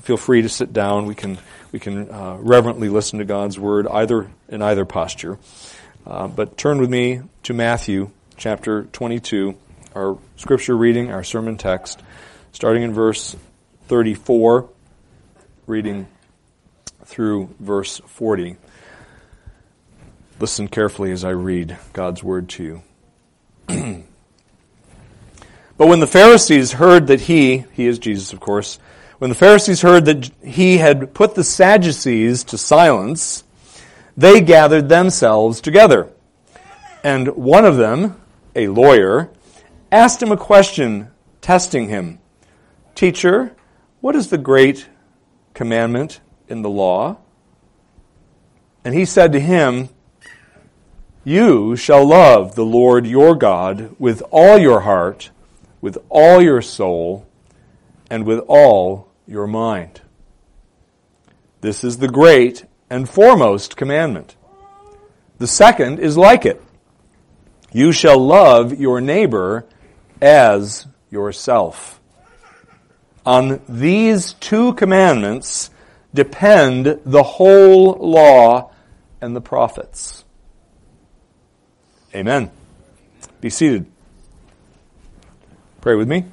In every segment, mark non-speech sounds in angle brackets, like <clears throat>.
feel free to sit down. We can we can uh, reverently listen to God's word either in either posture. Uh, but turn with me to Matthew chapter 22, our scripture reading, our sermon text, starting in verse 34, reading through verse 40. Listen carefully as I read God's word to you. <clears throat> but when the Pharisees heard that he, he is Jesus of course, when the Pharisees heard that he had put the Sadducees to silence, they gathered themselves together. And one of them, a lawyer, asked him a question, testing him Teacher, what is the great commandment in the law? And he said to him, You shall love the Lord your God with all your heart, with all your soul, and with all your mind. This is the great and foremost commandment. The second is like it. You shall love your neighbor as yourself. On these two commandments depend the whole law and the prophets. Amen. Be seated. Pray with me.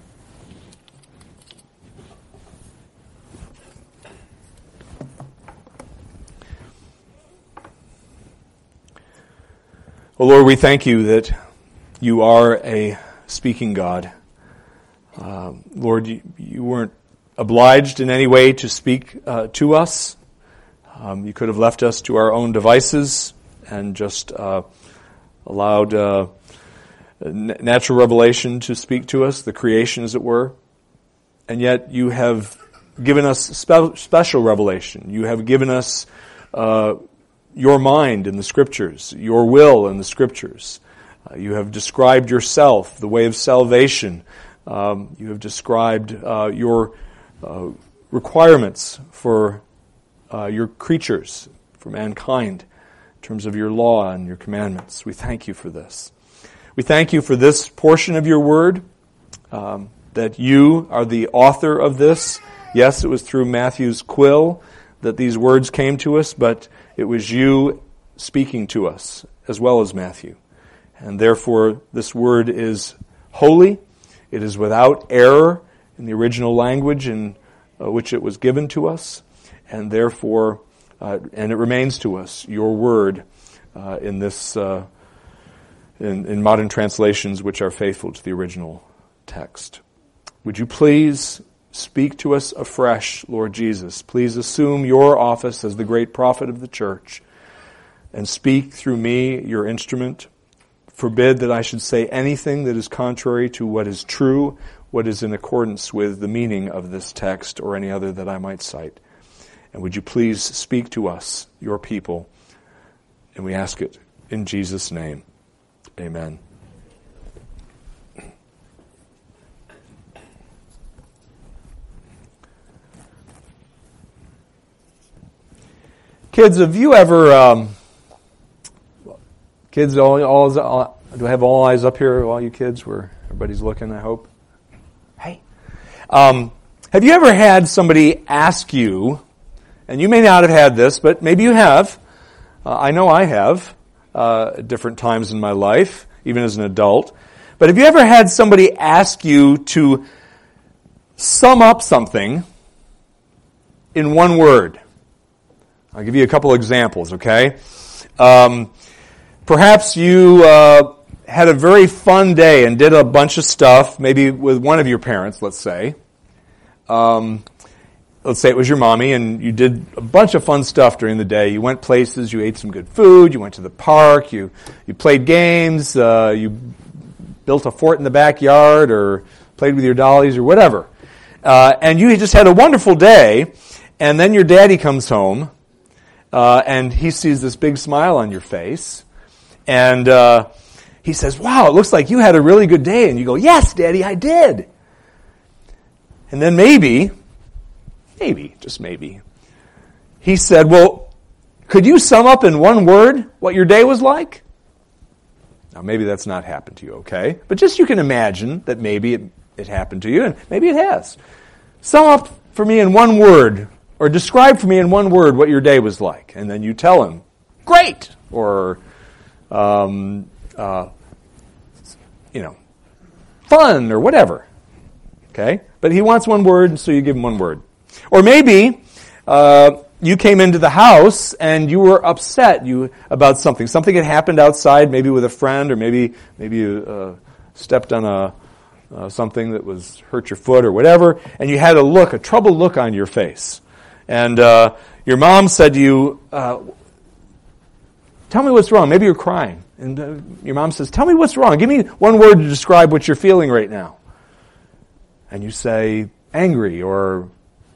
Well, Lord, we thank you that you are a speaking God. Uh, Lord, you, you, weren't obliged in any way to speak uh, to us. Um, you could have left us to our own devices and just uh, allowed uh, natural revelation to speak to us, the creation, as it were. And yet, you have given us spe- special revelation. You have given us uh, your mind in the scriptures, your will in the scriptures. Uh, you have described yourself, the way of salvation. Um, you have described uh, your uh, requirements for uh, your creatures, for mankind, in terms of your law and your commandments. We thank you for this. We thank you for this portion of your word, um, that you are the author of this. Yes, it was through Matthew's quill that these words came to us, but it was you speaking to us as well as Matthew. And therefore, this word is holy. It is without error in the original language in uh, which it was given to us. And therefore, uh, and it remains to us, your word uh, in this, uh, in, in modern translations which are faithful to the original text. Would you please Speak to us afresh, Lord Jesus. Please assume your office as the great prophet of the church and speak through me, your instrument. Forbid that I should say anything that is contrary to what is true, what is in accordance with the meaning of this text or any other that I might cite. And would you please speak to us, your people? And we ask it in Jesus' name. Amen. Kids, have you ever, um, kids, all, all, all, do I have all eyes up here, all you kids, where everybody's looking, I hope? Hey. Um, have you ever had somebody ask you, and you may not have had this, but maybe you have. Uh, I know I have, uh, at different times in my life, even as an adult. But have you ever had somebody ask you to sum up something in one word? I'll give you a couple examples, okay? Um, perhaps you uh, had a very fun day and did a bunch of stuff, maybe with one of your parents, let's say. Um, let's say it was your mommy, and you did a bunch of fun stuff during the day. You went places, you ate some good food, you went to the park, you, you played games, uh, you built a fort in the backyard, or played with your dollies, or whatever. Uh, and you just had a wonderful day, and then your daddy comes home, uh, and he sees this big smile on your face, and uh, he says, "Wow, it looks like you had a really good day." And you go, "Yes, Daddy, I did." And then maybe, maybe, just maybe, he said, "Well, could you sum up in one word what your day was like?" Now, maybe that's not happened to you, okay? But just you can imagine that maybe it, it happened to you, and maybe it has. Sum up for me in one word, or describe for me in one word what your day was like. And then you tell him, great, or, um, uh, you know, fun, or whatever. Okay? But he wants one word, so you give him one word. Or maybe, uh, you came into the house and you were upset you about something. Something had happened outside, maybe with a friend, or maybe maybe you uh, stepped on a uh, something that was hurt your foot or whatever, and you had a look, a troubled look on your face. And uh, your mom said to you, uh, "Tell me what's wrong." Maybe you're crying, and uh, your mom says, "Tell me what's wrong. Give me one word to describe what you're feeling right now." And you say, "Angry," or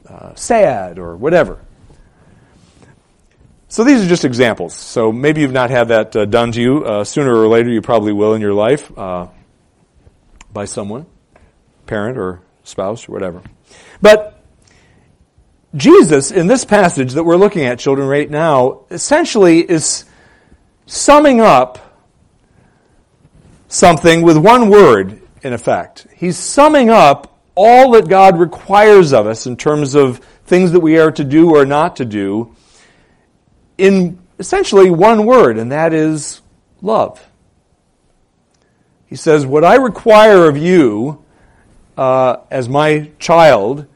uh, "Sad," or whatever. So these are just examples. So maybe you've not had that uh, done to you. Uh, sooner or later, you probably will in your life uh, by someone, parent or spouse or whatever. But Jesus, in this passage that we're looking at, children, right now, essentially is summing up something with one word, in effect. He's summing up all that God requires of us in terms of things that we are to do or not to do in essentially one word, and that is love. He says, What I require of you uh, as my child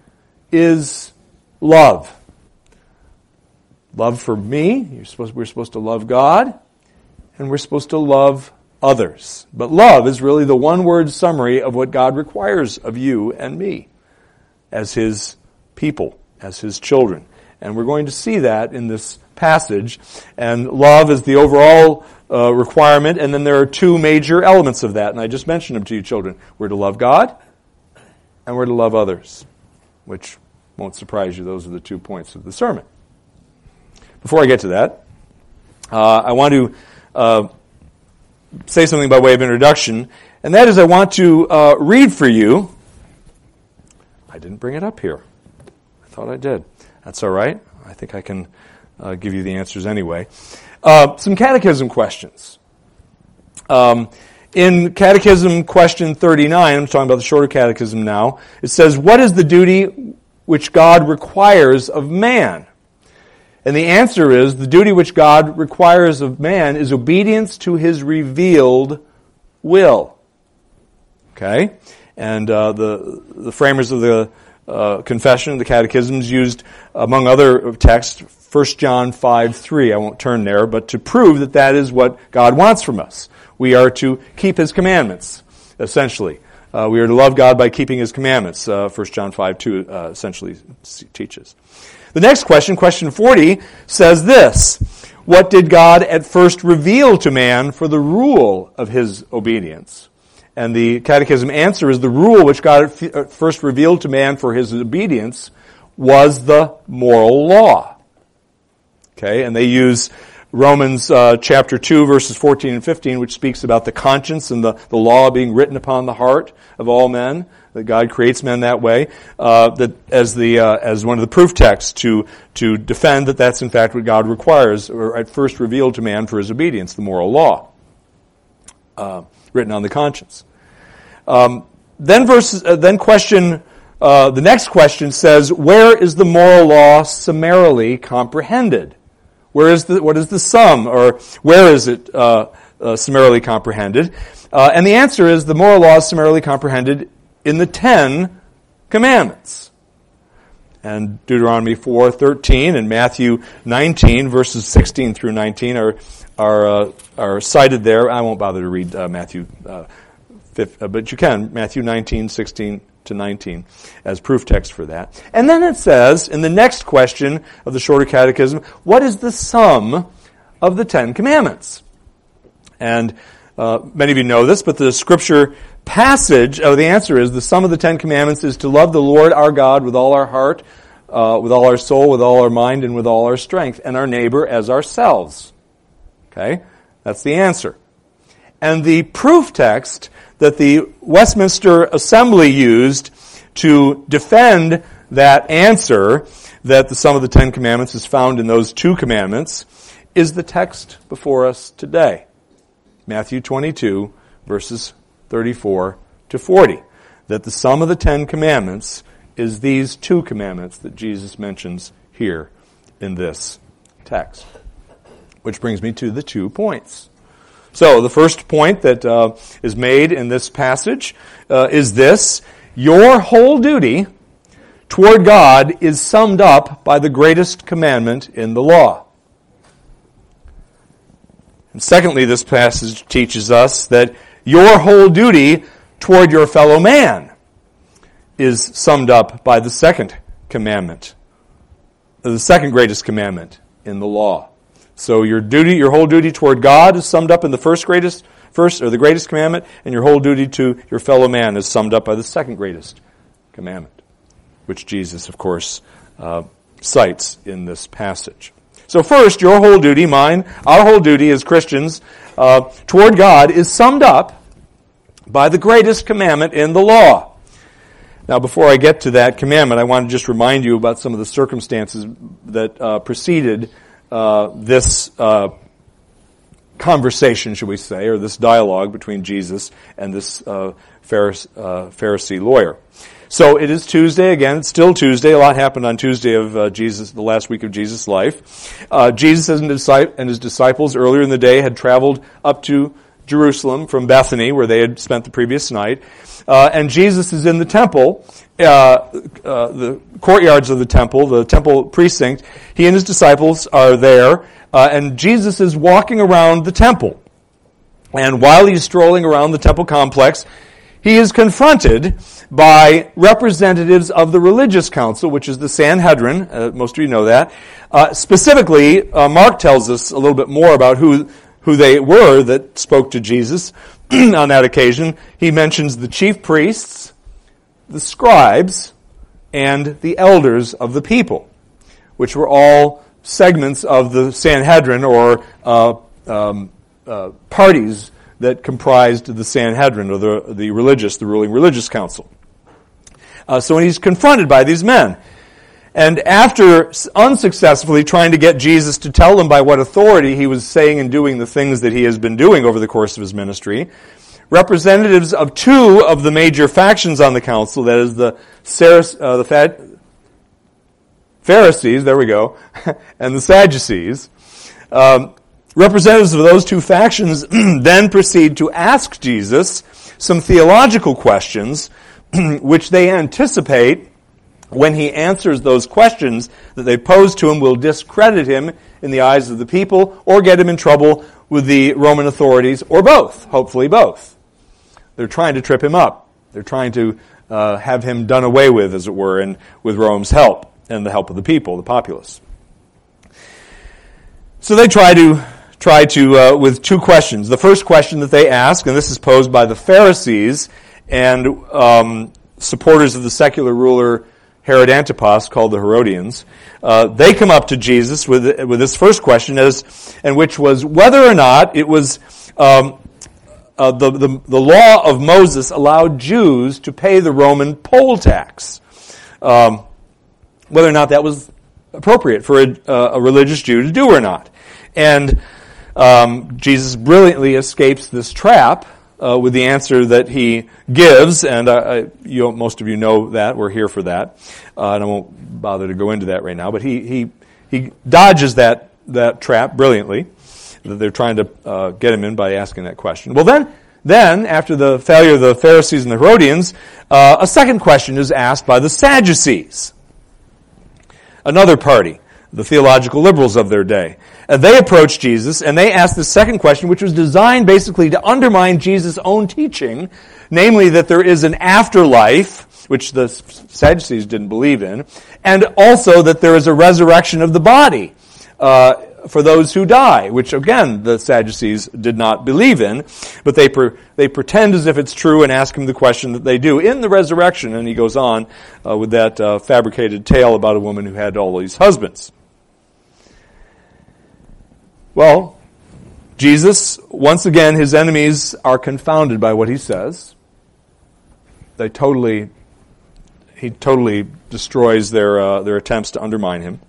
is love. Love for me, supposed, we're supposed to love God, and we're supposed to love others. But love is really the one word summary of what God requires of you and me as His people, as His children. And we're going to see that in this passage. And love is the overall uh, requirement, and then there are two major elements of that, and I just mentioned them to you, children. We're to love God, and we're to love others, which won't surprise you. Those are the two points of the sermon. Before I get to that, uh, I want to uh, say something by way of introduction, and that is I want to uh, read for you. I didn't bring it up here. I thought I did. That's all right. I think I can uh, give you the answers anyway. Uh, some catechism questions. Um, in Catechism question 39, I'm talking about the shorter catechism now, it says, What is the duty which God requires of man? And the answer is the duty which God requires of man is obedience to his revealed will. Okay? And uh, the, the framers of the uh, confession, the catechisms used, among other texts, 1 John 5 3. I won't turn there, but to prove that that is what God wants from us. We are to keep His commandments, essentially. Uh, we are to love God by keeping His commandments, uh, 1 John 5 2 uh, essentially teaches. The next question, question 40, says this What did God at first reveal to man for the rule of his obedience? And the catechism answer is the rule which God uh, first revealed to man for his obedience was the moral law. Okay, and they use Romans uh, chapter 2, verses 14 and 15, which speaks about the conscience and the, the law being written upon the heart of all men, that God creates men that way, uh, that as, the, uh, as one of the proof texts to, to defend that that's in fact what God requires, or at first revealed to man for his obedience, the moral law, uh, written on the conscience. Um, then, verse, uh, then question uh, the next question says, where is the moral law summarily comprehended? Where is the, what is the sum, or where is it uh, uh, summarily comprehended? Uh, and the answer is the moral law is summarily comprehended in the Ten Commandments. And Deuteronomy 4:13 and Matthew 19 verses 16 through 19 are are uh, are cited there. I won't bother to read uh, Matthew, uh, 5, but you can Matthew 19, 16 to 19 as proof text for that. And then it says, in the next question of the shorter catechism, what is the sum of the Ten Commandments? And uh, many of you know this, but the scripture passage, oh, the answer is the sum of the Ten Commandments is to love the Lord our God with all our heart, uh, with all our soul, with all our mind, and with all our strength, and our neighbor as ourselves. Okay? That's the answer. And the proof text that the Westminster Assembly used to defend that answer that the sum of the Ten Commandments is found in those two commandments is the text before us today. Matthew 22, verses 34 to 40. That the sum of the Ten Commandments is these two commandments that Jesus mentions here in this text. Which brings me to the two points. So, the first point that uh, is made in this passage uh, is this Your whole duty toward God is summed up by the greatest commandment in the law. And secondly, this passage teaches us that your whole duty toward your fellow man is summed up by the second commandment, the second greatest commandment in the law. So your duty, your whole duty toward God is summed up in the first greatest, first or the greatest commandment, and your whole duty to your fellow man is summed up by the second greatest commandment, which Jesus, of course, uh, cites in this passage. So first, your whole duty, mine, our whole duty as Christians uh, toward God is summed up by the greatest commandment in the law. Now, before I get to that commandment, I want to just remind you about some of the circumstances that uh, preceded uh, this uh, conversation, should we say, or this dialogue between Jesus and this uh, Pharisee, uh, Pharisee lawyer. So it is Tuesday again. It's still Tuesday. A lot happened on Tuesday of uh, Jesus, the last week of Jesus' life. Uh, Jesus and his disciples earlier in the day had traveled up to Jerusalem from Bethany, where they had spent the previous night. Uh, and Jesus is in the temple, uh, uh, the courtyards of the temple, the temple precinct. He and his disciples are there, uh, and Jesus is walking around the temple. And while he's strolling around the temple complex, he is confronted by representatives of the religious council, which is the Sanhedrin. Uh, most of you know that. Uh, specifically, uh, Mark tells us a little bit more about who who they were that spoke to Jesus <clears throat> on that occasion. He mentions the chief priests, the scribes, and the elders of the people, which were all segments of the Sanhedrin or uh, um, uh, parties that comprised the Sanhedrin or the, the religious, the ruling religious council. Uh, so when he's confronted by these men, and after unsuccessfully trying to get Jesus to tell them by what authority he was saying and doing the things that he has been doing over the course of his ministry, representatives of two of the major factions on the council, that is the, uh, the Pharisees, there we go, <laughs> and the Sadducees, um, representatives of those two factions <clears throat> then proceed to ask Jesus some theological questions <clears throat> which they anticipate when he answers those questions that they pose to him will discredit him in the eyes of the people or get him in trouble with the Roman authorities or both, hopefully both. They're trying to trip him up. They're trying to uh, have him done away with, as it were, and with Rome's help and the help of the people, the populace. So they try to try to uh, with two questions. The first question that they ask, and this is posed by the Pharisees and um, supporters of the secular ruler Herod Antipas, called the Herodians, uh, they come up to Jesus with with this first question, as and which was whether or not it was um, uh, the, the the law of Moses allowed Jews to pay the Roman poll tax, um, whether or not that was appropriate for a, a, religious Jew to do or not, and um, Jesus brilliantly escapes this trap uh, with the answer that he gives, and uh, you, most of you know that. We're here for that, uh, and I won't bother to go into that right now. But he he he dodges that that trap brilliantly that they're trying to uh, get him in by asking that question. Well, then. Then, after the failure of the Pharisees and the Herodians, uh, a second question is asked by the Sadducees, another party the theological liberals of their day. And they approached Jesus and they asked the second question, which was designed basically to undermine Jesus' own teaching, namely that there is an afterlife, which the Sadducees didn't believe in, and also that there is a resurrection of the body. Uh, for those who die, which again the Sadducees did not believe in, but they per, they pretend as if it's true and ask him the question that they do in the resurrection. And he goes on uh, with that uh, fabricated tale about a woman who had all these husbands. Well, Jesus, once again, his enemies are confounded by what he says. They totally, he totally destroys their, uh, their attempts to undermine him.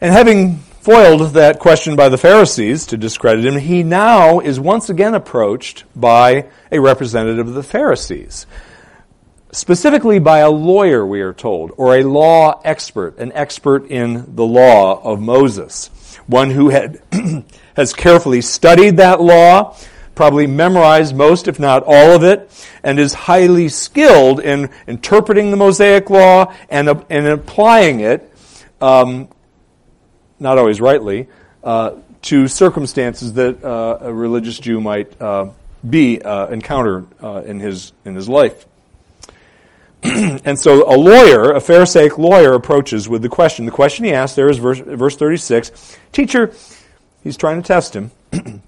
And having foiled that question by the Pharisees to discredit him, he now is once again approached by a representative of the Pharisees. Specifically by a lawyer, we are told, or a law expert, an expert in the law of Moses, one who had <clears throat> has carefully studied that law, probably memorized most, if not all of it, and is highly skilled in interpreting the Mosaic law and, uh, and applying it, um, not always rightly, uh, to circumstances that uh, a religious Jew might uh, be uh, encounter uh, in his in his life. <clears throat> and so a lawyer, a Pharisaic lawyer, approaches with the question. The question he asks there is verse, verse 36. Teacher, he's trying to test him. <clears throat> but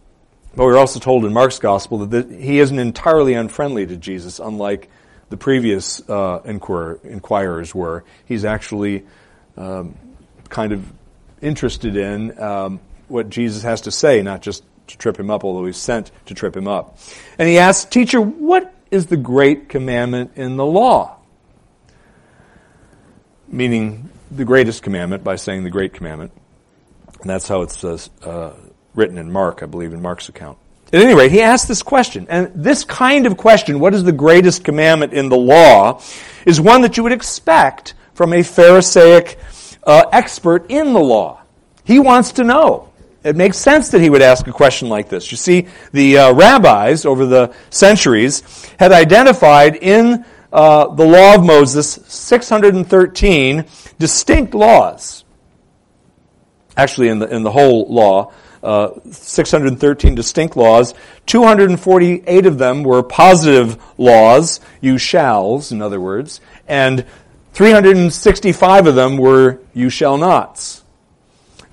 we're also told in Mark's gospel that he isn't entirely unfriendly to Jesus, unlike the previous uh, inquir- inquirers were. He's actually um, kind of interested in um, what Jesus has to say, not just to trip him up, although he's sent to trip him up. And he asks, Teacher, what is the great commandment in the law? Meaning the greatest commandment by saying the great commandment. And that's how it's uh, uh, written in Mark, I believe, in Mark's account. At any rate, he asks this question. And this kind of question, what is the greatest commandment in the law, is one that you would expect from a Pharisaic uh, expert in the law. He wants to know. It makes sense that he would ask a question like this. You see, the uh, rabbis over the centuries had identified in uh, the law of Moses 613 distinct laws. Actually, in the, in the whole law, uh, 613 distinct laws. 248 of them were positive laws, you shalls, in other words, and 365 of them were you shall nots.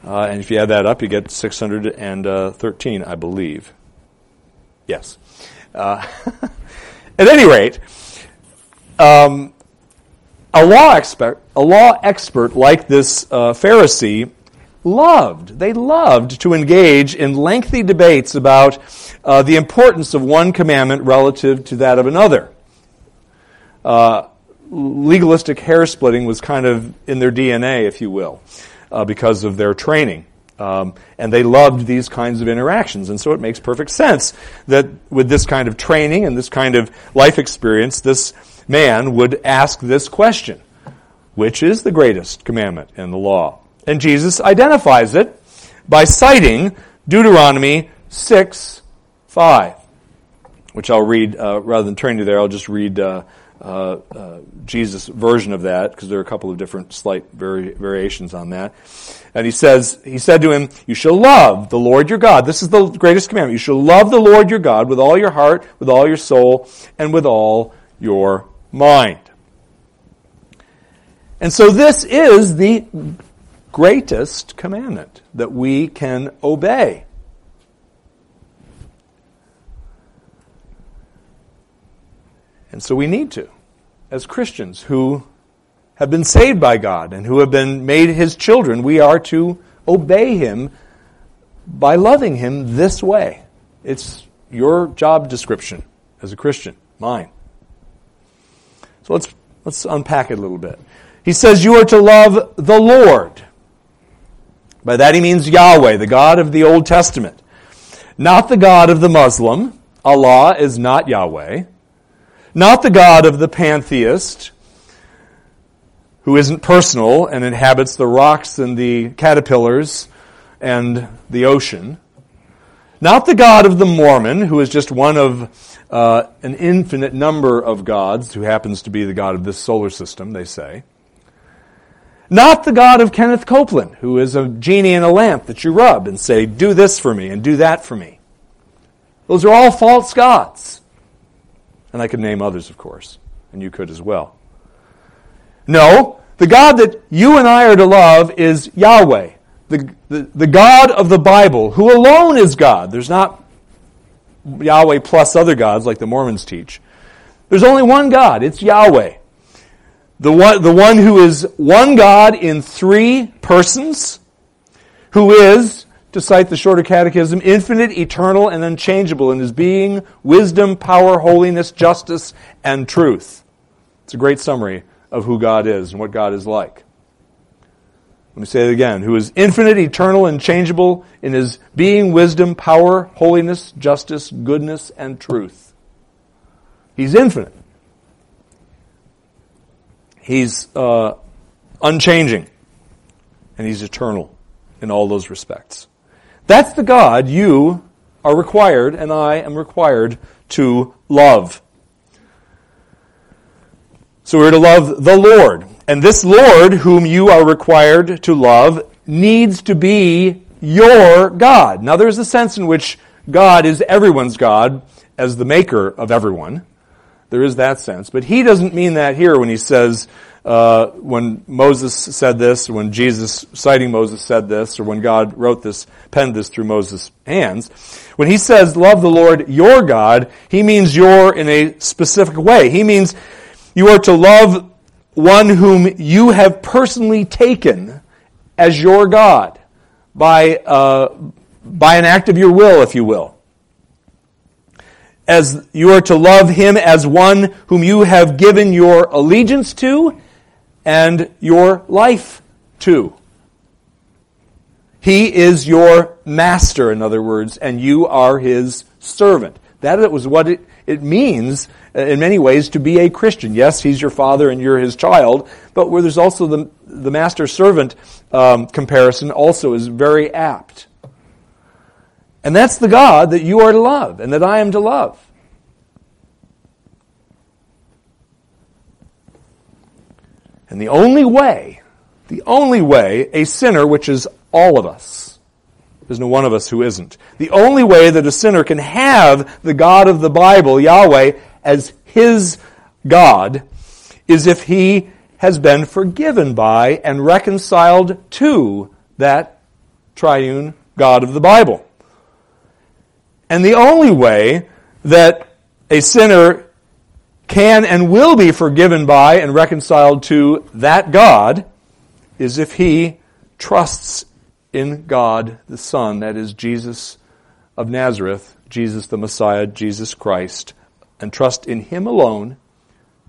Uh, and if you add that up, you get 613, I believe. Yes. Uh, <laughs> at any rate, um, a law expert, a law expert like this uh, Pharisee, loved. They loved to engage in lengthy debates about uh, the importance of one commandment relative to that of another. Uh, legalistic hair splitting was kind of in their DNA, if you will uh, because of their training. Um, and they loved these kinds of interactions. And so it makes perfect sense that with this kind of training and this kind of life experience, this man would ask this question Which is the greatest commandment in the law? And Jesus identifies it by citing Deuteronomy 6 5, which I'll read uh, rather than turning to there, I'll just read. Uh, uh, uh, Jesus' version of that, because there are a couple of different slight vari- variations on that. And he says, he said to him, you shall love the Lord your God. This is the greatest commandment. You shall love the Lord your God with all your heart, with all your soul, and with all your mind. And so this is the greatest commandment that we can obey. And so we need to, as Christians who have been saved by God and who have been made His children, we are to obey Him by loving Him this way. It's your job description as a Christian, mine. Let's, let's unpack it a little bit. He says you are to love the Lord. By that he means Yahweh, the God of the Old Testament. Not the God of the Muslim. Allah is not Yahweh. Not the God of the pantheist, who isn't personal and inhabits the rocks and the caterpillars and the ocean. Not the God of the Mormon, who is just one of uh, an infinite number of gods, who happens to be the God of this solar system, they say. Not the God of Kenneth Copeland, who is a genie in a lamp that you rub and say, do this for me and do that for me. Those are all false gods. And I could name others, of course, and you could as well. No, the God that you and I are to love is Yahweh, the, the, the God of the Bible, who alone is God. There's not Yahweh plus other gods like the Mormons teach. There's only one God. It's Yahweh. The one, the one who is one God in three persons, who is to cite the shorter catechism, infinite, eternal, and unchangeable in his being, wisdom, power, holiness, justice, and truth. It's a great summary of who God is and what God is like. Let me say it again. Who is infinite, eternal, and changeable in his being, wisdom, power, holiness, justice, goodness, and truth. He's infinite. He's uh, unchanging, and He's eternal in all those respects. That's the God you are required, and I am required to love. So we're to love the Lord. And this Lord, whom you are required to love, needs to be your God. Now there's a sense in which God is everyone's God as the maker of everyone. There is that sense. But he doesn't mean that here when he says, uh, when Moses said this, when Jesus, citing Moses, said this, or when God wrote this, penned this through Moses' hands. When he says, love the Lord your God, he means your in a specific way. He means you are to love one whom you have personally taken as your God by, uh, by an act of your will, if you will. As you are to love him as one whom you have given your allegiance to and your life to. He is your master, in other words, and you are his servant. That was what it, it means in many ways to be a Christian. Yes, he's your father and you're his child, but where there's also the, the master servant um, comparison also is very apt. And that's the God that you are to love and that I am to love. And the only way, the only way a sinner, which is all of us, there's no one of us who isn't, the only way that a sinner can have the God of the Bible, Yahweh, as his God, is if he has been forgiven by and reconciled to that triune God of the Bible. And the only way that a sinner can and will be forgiven by and reconciled to that God is if he trusts in God the Son, that is Jesus of Nazareth, Jesus the Messiah, Jesus Christ, and trust in him alone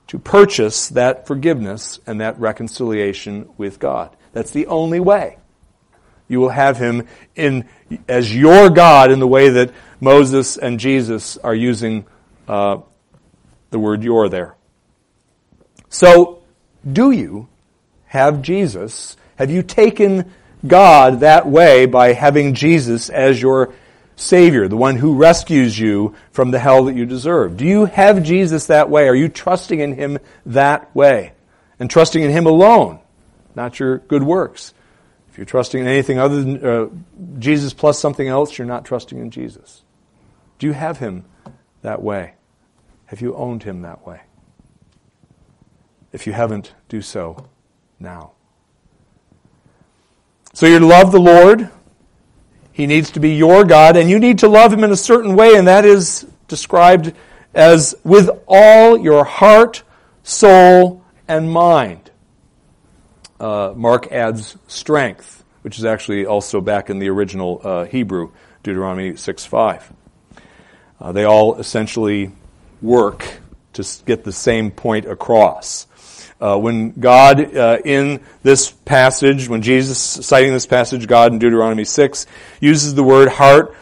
to purchase that forgiveness and that reconciliation with God. That's the only way. You will have him in as your God in the way that Moses and Jesus are using uh, the word your there. So, do you have Jesus? Have you taken God that way by having Jesus as your Savior, the one who rescues you from the hell that you deserve? Do you have Jesus that way? Are you trusting in Him that way? And trusting in Him alone, not your good works. If you're trusting in anything other than uh, Jesus plus something else, you're not trusting in Jesus. Do you have Him that way? Have you owned him that way? If you haven't, do so now. So to love the Lord. He needs to be your God, and you need to love him in a certain way, and that is described as with all your heart, soul, and mind. Uh, Mark adds strength, which is actually also back in the original uh, Hebrew, Deuteronomy 6 5. Uh, they all essentially work to get the same point across. Uh, when God, uh, in this passage, when Jesus, citing this passage, God in Deuteronomy 6, uses the word heart,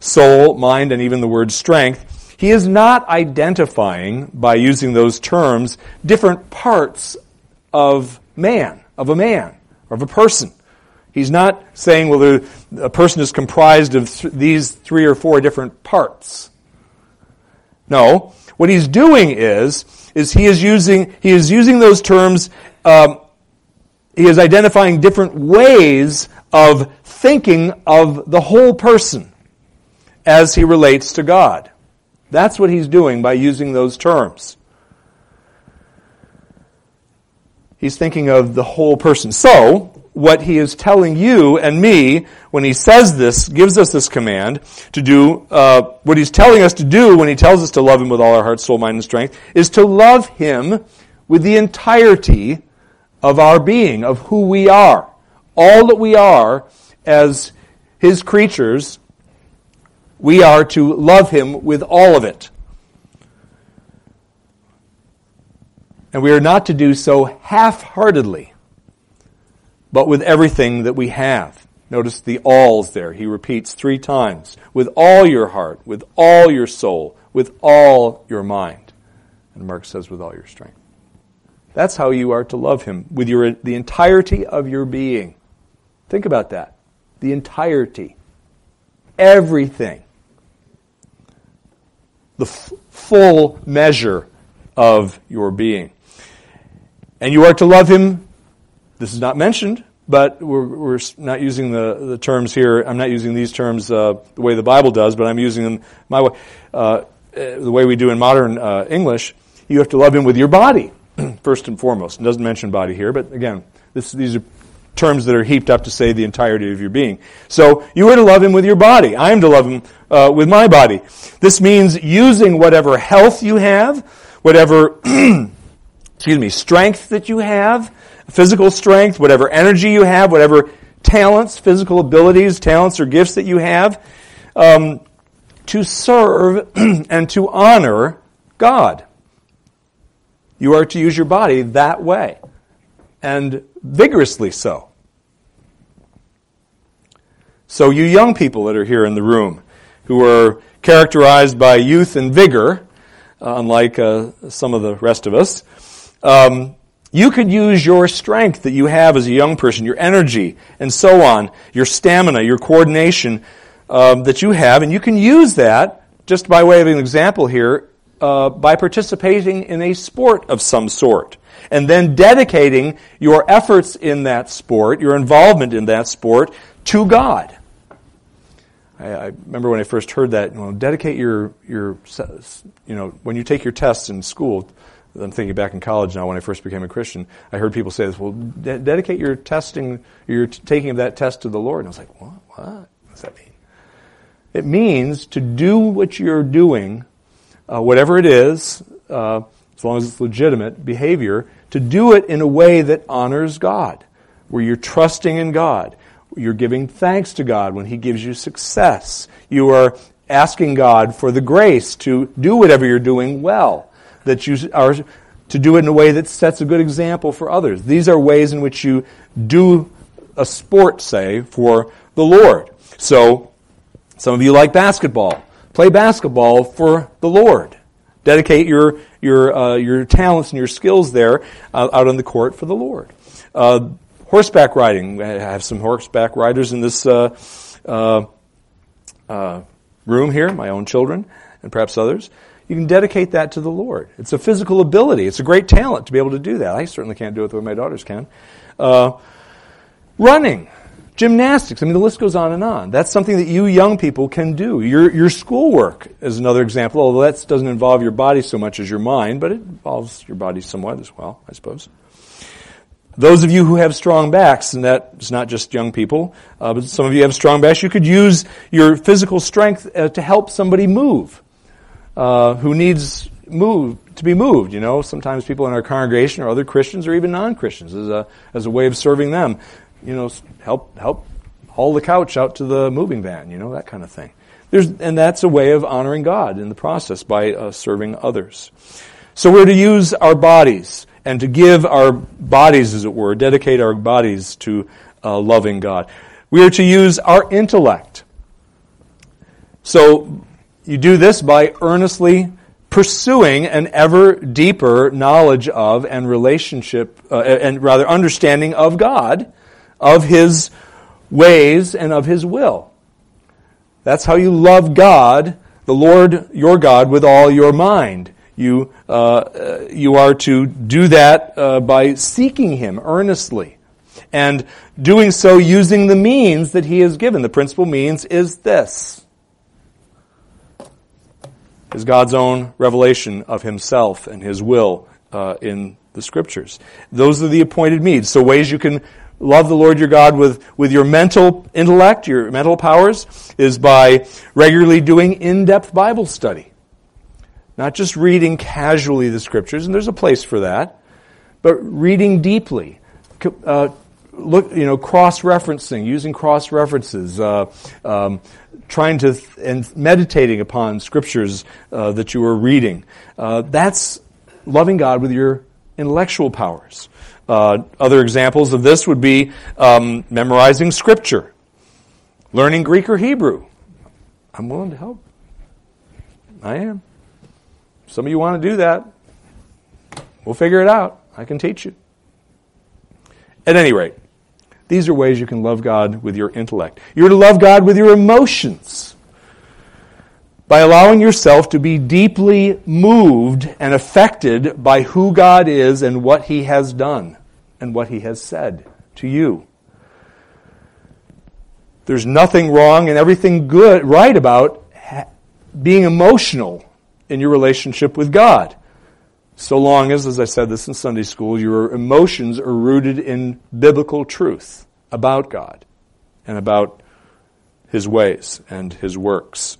soul, mind, and even the word strength, he is not identifying, by using those terms, different parts of man, of a man, of a person. He's not saying, well, a person is comprised of th- these three or four different parts. No, what he's doing is, is he is using, he is using those terms, um, he is identifying different ways of thinking of the whole person as he relates to God. That's what he's doing by using those terms. He's thinking of the whole person. So, what he is telling you and me when he says this, gives us this command to do, uh, what he's telling us to do when he tells us to love him with all our heart, soul, mind, and strength, is to love him with the entirety of our being, of who we are. All that we are as his creatures, we are to love him with all of it. And we are not to do so half heartedly but with everything that we have. Notice the alls there. He repeats three times. With all your heart, with all your soul, with all your mind. And Mark says, with all your strength. That's how you are to love him with your, the entirety of your being. Think about that. The entirety. Everything. The f- full measure of your being. And you are to love him. This is not mentioned, but we're, we're not using the, the terms here. I'm not using these terms uh, the way the Bible does, but I'm using them my way, uh, the way we do in modern uh, English. You have to love him with your body, <clears throat> first and foremost. It doesn't mention body here, but again, this, these are terms that are heaped up to say the entirety of your being. So you are to love him with your body. I am to love him uh, with my body. This means using whatever health you have, whatever <clears throat> excuse me, strength that you have, physical strength, whatever energy you have, whatever talents, physical abilities, talents, or gifts that you have, um, to serve <clears throat> and to honor God. You are to use your body that way, and vigorously so. So, you young people that are here in the room, who are characterized by youth and vigor, uh, unlike uh, some of the rest of us, um, you could use your strength that you have as a young person, your energy, and so on, your stamina, your coordination um, that you have, and you can use that, just by way of an example here, uh, by participating in a sport of some sort. And then dedicating your efforts in that sport, your involvement in that sport, to God. I, I remember when I first heard that, you know, dedicate your, your, you know, when you take your tests in school, I'm thinking back in college now when I first became a Christian, I heard people say this, well, de- dedicate your testing, your t- taking of that test to the Lord. And I was like, what? What? What does that mean? It means to do what you're doing, uh, whatever it is, uh, as long as it's legitimate behavior, to do it in a way that honors God, where you're trusting in God. You're giving thanks to God when He gives you success. You are asking God for the grace to do whatever you're doing well that you are to do it in a way that sets a good example for others. These are ways in which you do a sport, say, for the Lord. So, some of you like basketball. Play basketball for the Lord. Dedicate your your uh, your talents and your skills there uh, out on the court for the Lord. Uh, horseback riding. I have some horseback riders in this uh, uh, uh, room here. My own children and perhaps others you can dedicate that to the Lord. It's a physical ability. It's a great talent to be able to do that. I certainly can't do it the way my daughters can. Uh, running, gymnastics. I mean, the list goes on and on. That's something that you young people can do. Your, your schoolwork is another example, although that doesn't involve your body so much as your mind, but it involves your body somewhat as well, I suppose. Those of you who have strong backs, and that's not just young people, uh, but some of you have strong backs, you could use your physical strength uh, to help somebody move uh, who needs move to be moved. You know, sometimes people in our congregation or other Christians or even non-Christians as a as a way of serving them. You know, help help haul the couch out to the moving van. You know, that kind of thing. There's, and that's a way of honoring God in the process by uh, serving others. So we're to use our bodies and to give our bodies, as it were, dedicate our bodies to uh, loving God. We are to use our intellect. So you do this by earnestly pursuing an ever deeper knowledge of and relationship, uh, and rather understanding of God, of His ways, and of His will. That's how you love God, the Lord your God, with all your mind. You, uh, you are to do that uh, by seeking Him earnestly and doing so using the means that He has given. The principal means is this is God's own revelation of Himself and His will uh, in the Scriptures. Those are the appointed means. So ways you can love the Lord your God with, with your mental intellect, your mental powers, is by regularly doing in-depth Bible study. Not just reading casually the Scriptures, and there's a place for that, but reading deeply. Uh, look, you know, cross-referencing, using cross-references, uh, um, trying to th- and meditating upon scriptures uh, that you are reading. Uh, that's loving God with your intellectual powers. Uh, other examples of this would be um, memorizing scripture, learning Greek or Hebrew. I'm willing to help. I am. Some of you want to do that. We'll figure it out. I can teach you. At any rate, these are ways you can love God with your intellect. You're to love God with your emotions by allowing yourself to be deeply moved and affected by who God is and what He has done and what He has said to you. There's nothing wrong and everything good, right about being emotional in your relationship with God. So long as, as I said this in Sunday school, your emotions are rooted in biblical truth about God and about His ways and His works.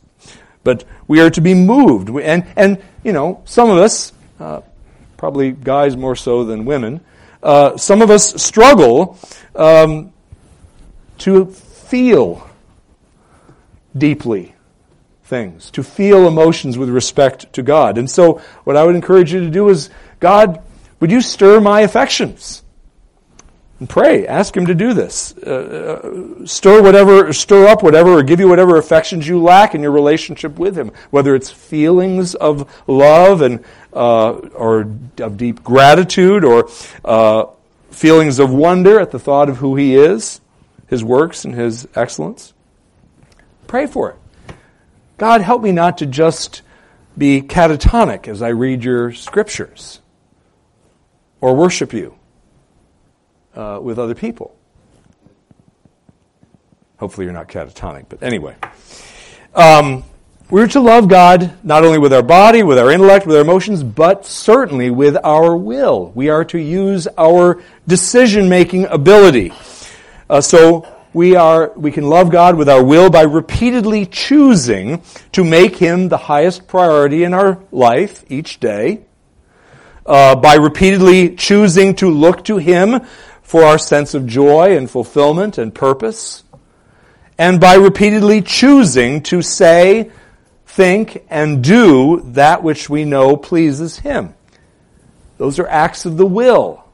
But we are to be moved. And, and you know, some of us, uh, probably guys more so than women, uh, some of us struggle um, to feel deeply things, to feel emotions with respect to God. And so, what I would encourage you to do is, God, would you stir my affections? And pray, ask Him to do this. Uh, uh, stir whatever, stir up whatever, or give you whatever affections you lack in your relationship with Him. Whether it's feelings of love and uh, or of deep gratitude, or uh, feelings of wonder at the thought of who He is, His works, and His excellence. Pray for it. God, help me not to just be catatonic as I read your scriptures or worship you uh, with other people. Hopefully, you're not catatonic, but anyway. Um, we're to love God not only with our body, with our intellect, with our emotions, but certainly with our will. We are to use our decision making ability. Uh, so, we are we can love God with our will by repeatedly choosing to make Him the highest priority in our life each day. Uh, by repeatedly choosing to look to Him for our sense of joy and fulfillment and purpose, and by repeatedly choosing to say, think, and do that which we know pleases Him. Those are acts of the will,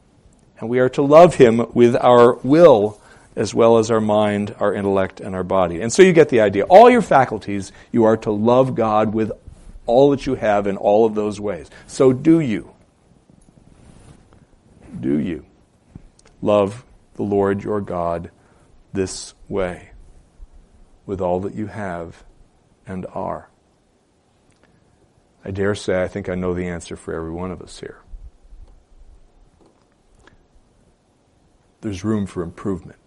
and we are to love Him with our will as well as our mind, our intellect, and our body. And so you get the idea. All your faculties, you are to love God with all that you have in all of those ways. So do you. Do you love the Lord your God this way with all that you have and are? I dare say I think I know the answer for every one of us here. There's room for improvement.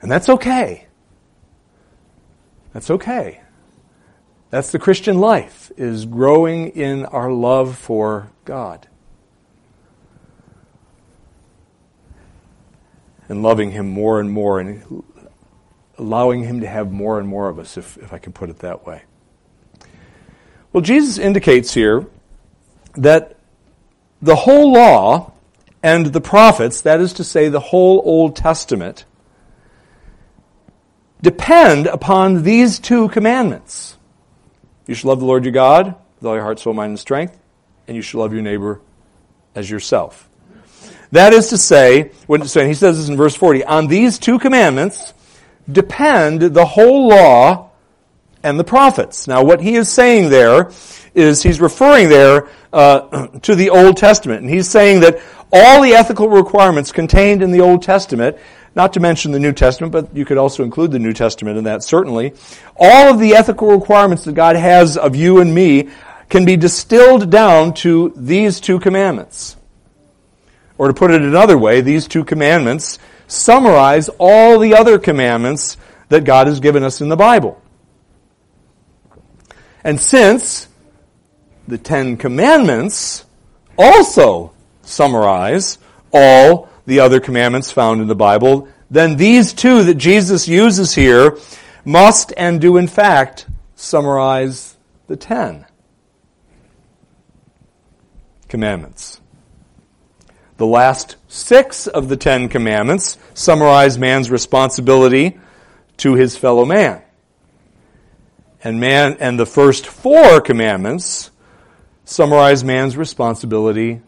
And that's okay. That's okay. That's the Christian life, is growing in our love for God. And loving Him more and more and allowing Him to have more and more of us, if, if I can put it that way. Well, Jesus indicates here that the whole law and the prophets, that is to say, the whole Old Testament, depend upon these two commandments. You should love the Lord your God with all your heart, soul, mind, and strength, and you should love your neighbor as yourself. That is to say, when, so he says this in verse 40, on these two commandments depend the whole law and the prophets. Now, what he is saying there is he's referring there uh, <clears throat> to the Old Testament, and he's saying that all the ethical requirements contained in the Old Testament not to mention the New Testament, but you could also include the New Testament in that, certainly. All of the ethical requirements that God has of you and me can be distilled down to these two commandments. Or to put it another way, these two commandments summarize all the other commandments that God has given us in the Bible. And since the Ten Commandments also summarize all the other commandments found in the Bible, then these two that Jesus uses here must and do in fact summarize the ten commandments. The last six of the Ten Commandments summarize man's responsibility to his fellow man. And man, and the first four commandments summarize man's responsibility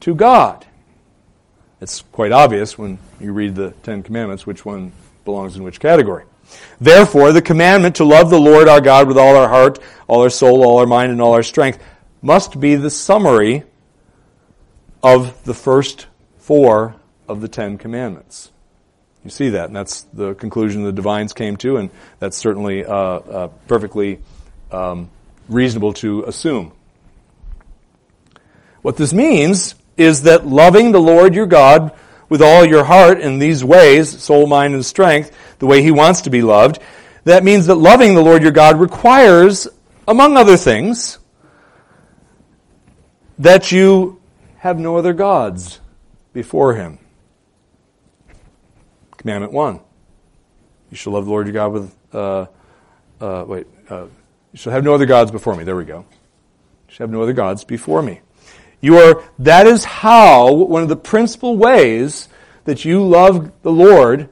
to God. It's quite obvious when you read the Ten Commandments which one belongs in which category. Therefore, the commandment to love the Lord our God with all our heart, all our soul, all our mind, and all our strength must be the summary of the first four of the Ten Commandments. You see that, and that's the conclusion the divines came to, and that's certainly uh, uh, perfectly um, reasonable to assume. What this means is that loving the Lord your God with all your heart in these ways, soul, mind, and strength, the way He wants to be loved, that means that loving the Lord your God requires, among other things, that you have no other gods before Him. Commandment 1. You shall love the Lord your God with, uh, uh, wait, uh, you shall have no other gods before me. There we go. You shall have no other gods before me. You are, that is how, one of the principal ways that you love the Lord,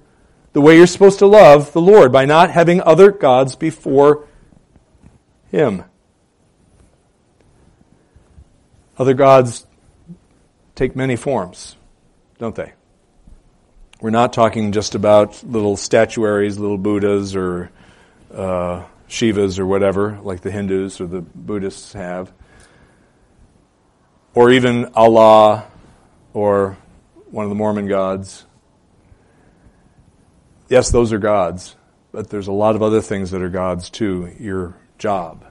the way you're supposed to love the Lord, by not having other gods before Him. Other gods take many forms, don't they? We're not talking just about little statuaries, little Buddhas or uh, Shivas or whatever, like the Hindus or the Buddhists have or even Allah or one of the Mormon gods. Yes, those are gods, but there's a lot of other things that are gods too. Your job,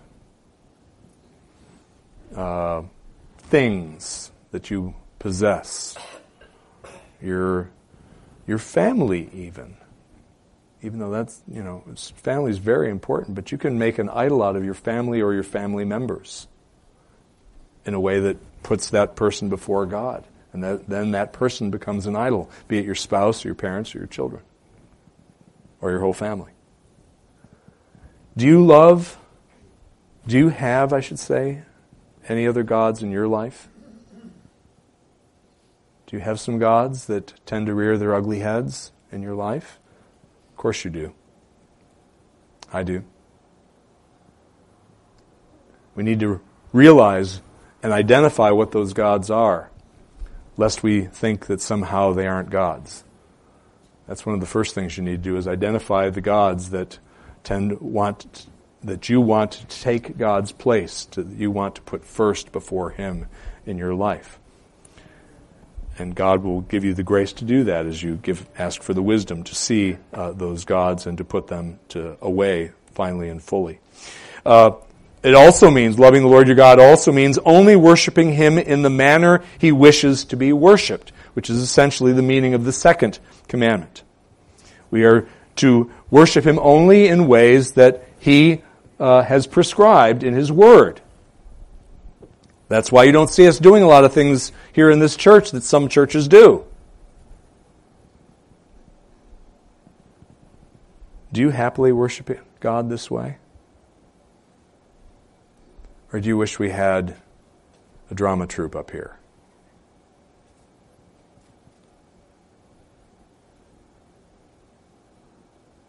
uh, things that you possess, your your family, even. Even though that's you know family is very important, but you can make an idol out of your family or your family members in a way that puts that person before God. And that, then that person becomes an idol, be it your spouse or your parents or your children or your whole family. Do you love, do you have, I should say, any other gods in your life? Do you have some gods that tend to rear their ugly heads in your life? Of course you do. I do. We need to realize and identify what those gods are, lest we think that somehow they aren't gods. That's one of the first things you need to do is identify the gods that tend want that you want to take God's place, to, you want to put first before Him in your life. And God will give you the grace to do that as you give, ask for the wisdom to see uh, those gods and to put them to, away finally and fully. Uh, it also means, loving the Lord your God also means only worshiping Him in the manner He wishes to be worshiped, which is essentially the meaning of the second commandment. We are to worship Him only in ways that He uh, has prescribed in His Word. That's why you don't see us doing a lot of things here in this church that some churches do. Do you happily worship God this way? Or do you wish we had a drama troupe up here?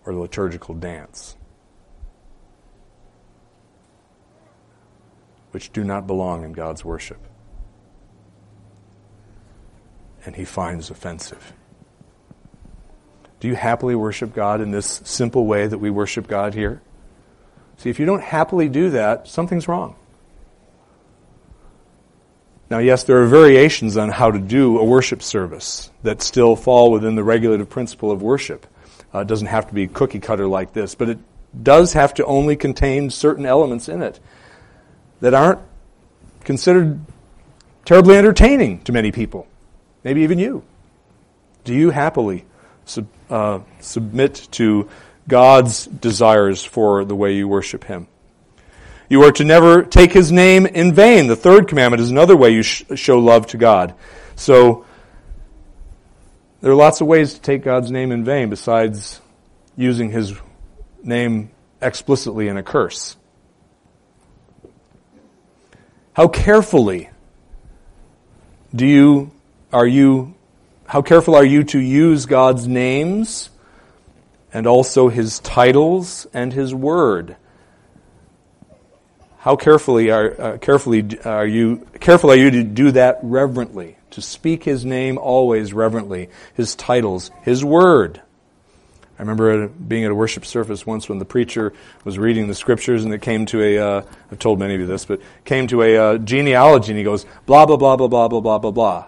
Or the liturgical dance? Which do not belong in God's worship. And he finds offensive. Do you happily worship God in this simple way that we worship God here? See, if you don't happily do that, something's wrong. Now, yes, there are variations on how to do a worship service that still fall within the regulative principle of worship. Uh, it doesn't have to be cookie cutter like this, but it does have to only contain certain elements in it that aren't considered terribly entertaining to many people, maybe even you. Do you happily sub, uh, submit to God's desires for the way you worship Him? You are to never take his name in vain. The third commandment is another way you sh- show love to God. So, there are lots of ways to take God's name in vain besides using his name explicitly in a curse. How carefully do you, are you, how careful are you to use God's names and also his titles and his word? How carefully are, uh, carefully are you, careful are you to do that reverently, to speak His name always reverently, His titles, His word. I remember being at a worship service once when the preacher was reading the scriptures and it came to a, uh, I've told many of you this, but came to a uh, genealogy and he goes, blah, blah, blah, blah, blah, blah, blah, blah, blah.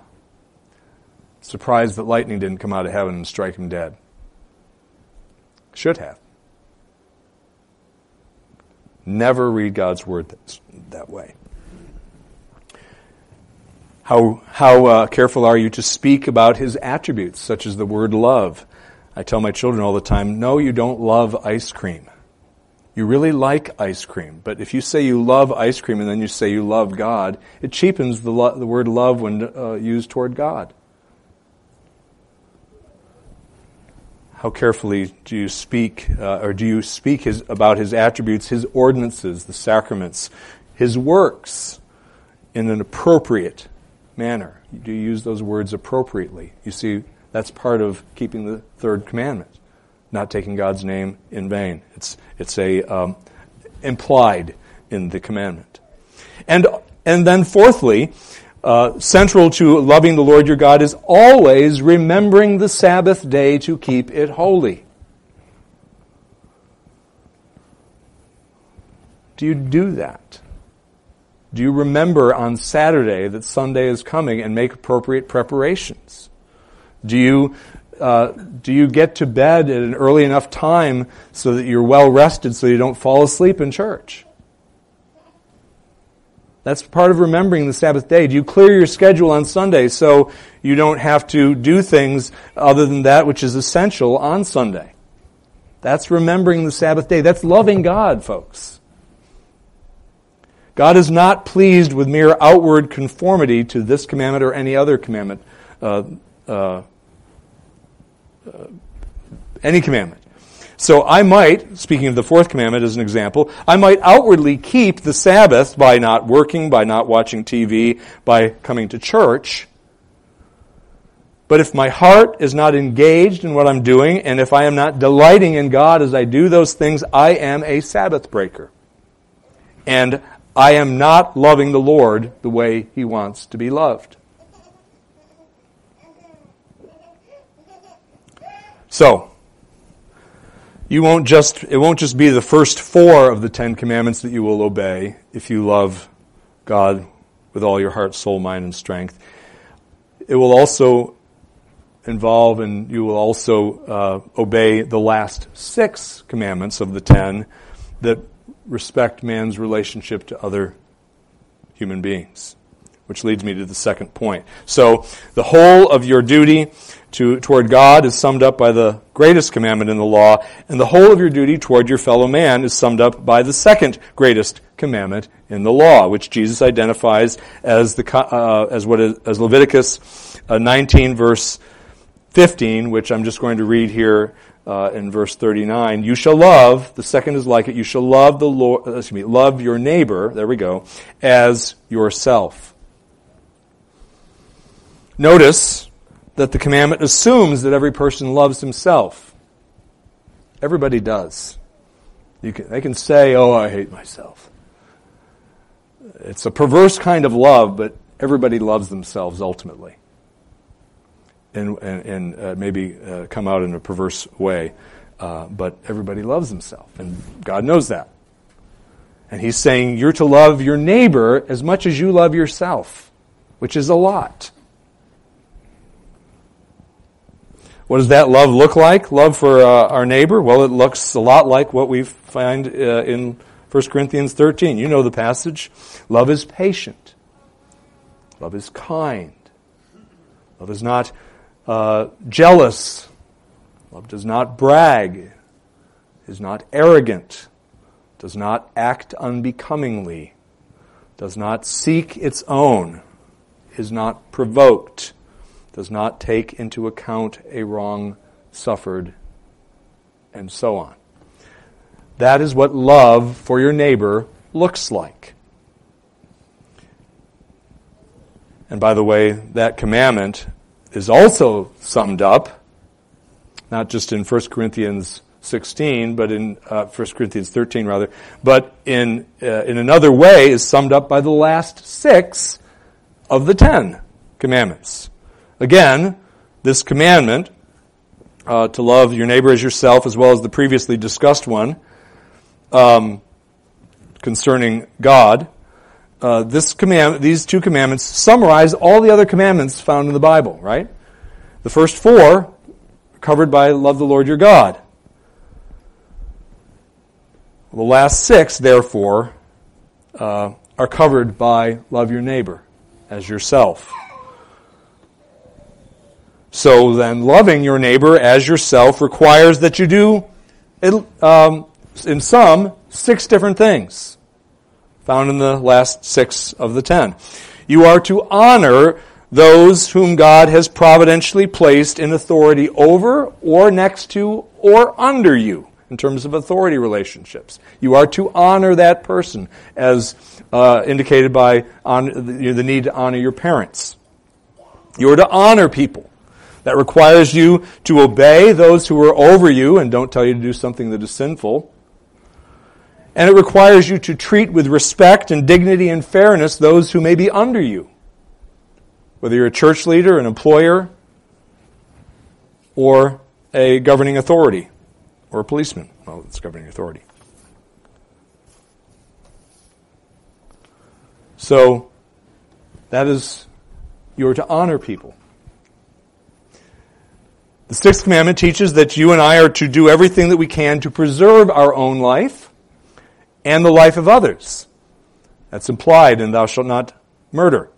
Surprised that lightning didn't come out of heaven and strike him dead. Should have. Never read God's word that way. How, how uh, careful are you to speak about his attributes, such as the word love? I tell my children all the time, no, you don't love ice cream. You really like ice cream, but if you say you love ice cream and then you say you love God, it cheapens the, lo- the word love when uh, used toward God. How carefully do you speak, uh, or do you speak his, about his attributes, his ordinances, the sacraments, his works in an appropriate manner? Do you use those words appropriately? You see, that's part of keeping the third commandment, not taking God's name in vain. It's, it's a, um, implied in the commandment. And, and then fourthly, uh, central to loving the Lord your God is always remembering the Sabbath day to keep it holy. Do you do that? Do you remember on Saturday that Sunday is coming and make appropriate preparations? Do you uh, do you get to bed at an early enough time so that you're well rested so you don't fall asleep in church? That's part of remembering the Sabbath day. Do you clear your schedule on Sunday so you don't have to do things other than that which is essential on Sunday? That's remembering the Sabbath day. That's loving God, folks. God is not pleased with mere outward conformity to this commandment or any other commandment, uh, uh, uh, any commandment. So I might, speaking of the fourth commandment as an example, I might outwardly keep the Sabbath by not working, by not watching TV, by coming to church. But if my heart is not engaged in what I'm doing, and if I am not delighting in God as I do those things, I am a Sabbath breaker. And I am not loving the Lord the way He wants to be loved. So, you won't just, it won't just be the first four of the Ten Commandments that you will obey if you love God with all your heart, soul, mind, and strength. It will also involve and you will also uh, obey the last six commandments of the ten that respect man's relationship to other human beings. Which leads me to the second point. So, the whole of your duty to, toward God is summed up by the greatest commandment in the law, and the whole of your duty toward your fellow man is summed up by the second greatest commandment in the law, which Jesus identifies as the uh, as what is, as Leviticus uh, 19 verse 15, which I'm just going to read here uh, in verse 39, you shall love, the second is like it, you shall love the Lord, uh, excuse me, love your neighbor, there we go, as yourself. Notice that the commandment assumes that every person loves himself. Everybody does. Can, they can say, oh, I hate myself. It's a perverse kind of love, but everybody loves themselves ultimately and, and, and uh, maybe uh, come out in a perverse way. Uh, but everybody loves himself, and God knows that. And He's saying you're to love your neighbor as much as you love yourself, which is a lot. What does that love look like? Love for uh, our neighbor? Well, it looks a lot like what we find uh, in 1 Corinthians 13. You know the passage. Love is patient. Love is kind. Love is not uh, jealous. Love does not brag, is not arrogant, does not act unbecomingly, does not seek its own, is not provoked, does not take into account a wrong suffered, and so on. That is what love for your neighbor looks like. And by the way, that commandment is also summed up, not just in 1 Corinthians 16, but in uh, 1 Corinthians 13 rather, but in, uh, in another way is summed up by the last six of the ten commandments. Again, this commandment uh, to love your neighbor as yourself, as well as the previously discussed one um, concerning God. Uh, this command, these two commandments summarize all the other commandments found in the Bible, right? The first four covered by love the Lord your God. The last six, therefore, uh, are covered by love your neighbor as yourself. So then, loving your neighbor as yourself requires that you do, um, in sum, six different things found in the last six of the ten. You are to honor those whom God has providentially placed in authority over or next to or under you in terms of authority relationships. You are to honor that person as uh, indicated by the need to honor your parents. You are to honor people. That requires you to obey those who are over you and don't tell you to do something that is sinful. And it requires you to treat with respect and dignity and fairness those who may be under you. Whether you're a church leader, an employer, or a governing authority, or a policeman. Well, it's governing authority. So, that is, you are to honor people. The sixth commandment teaches that you and I are to do everything that we can to preserve our own life and the life of others. That's implied in thou shalt not murder.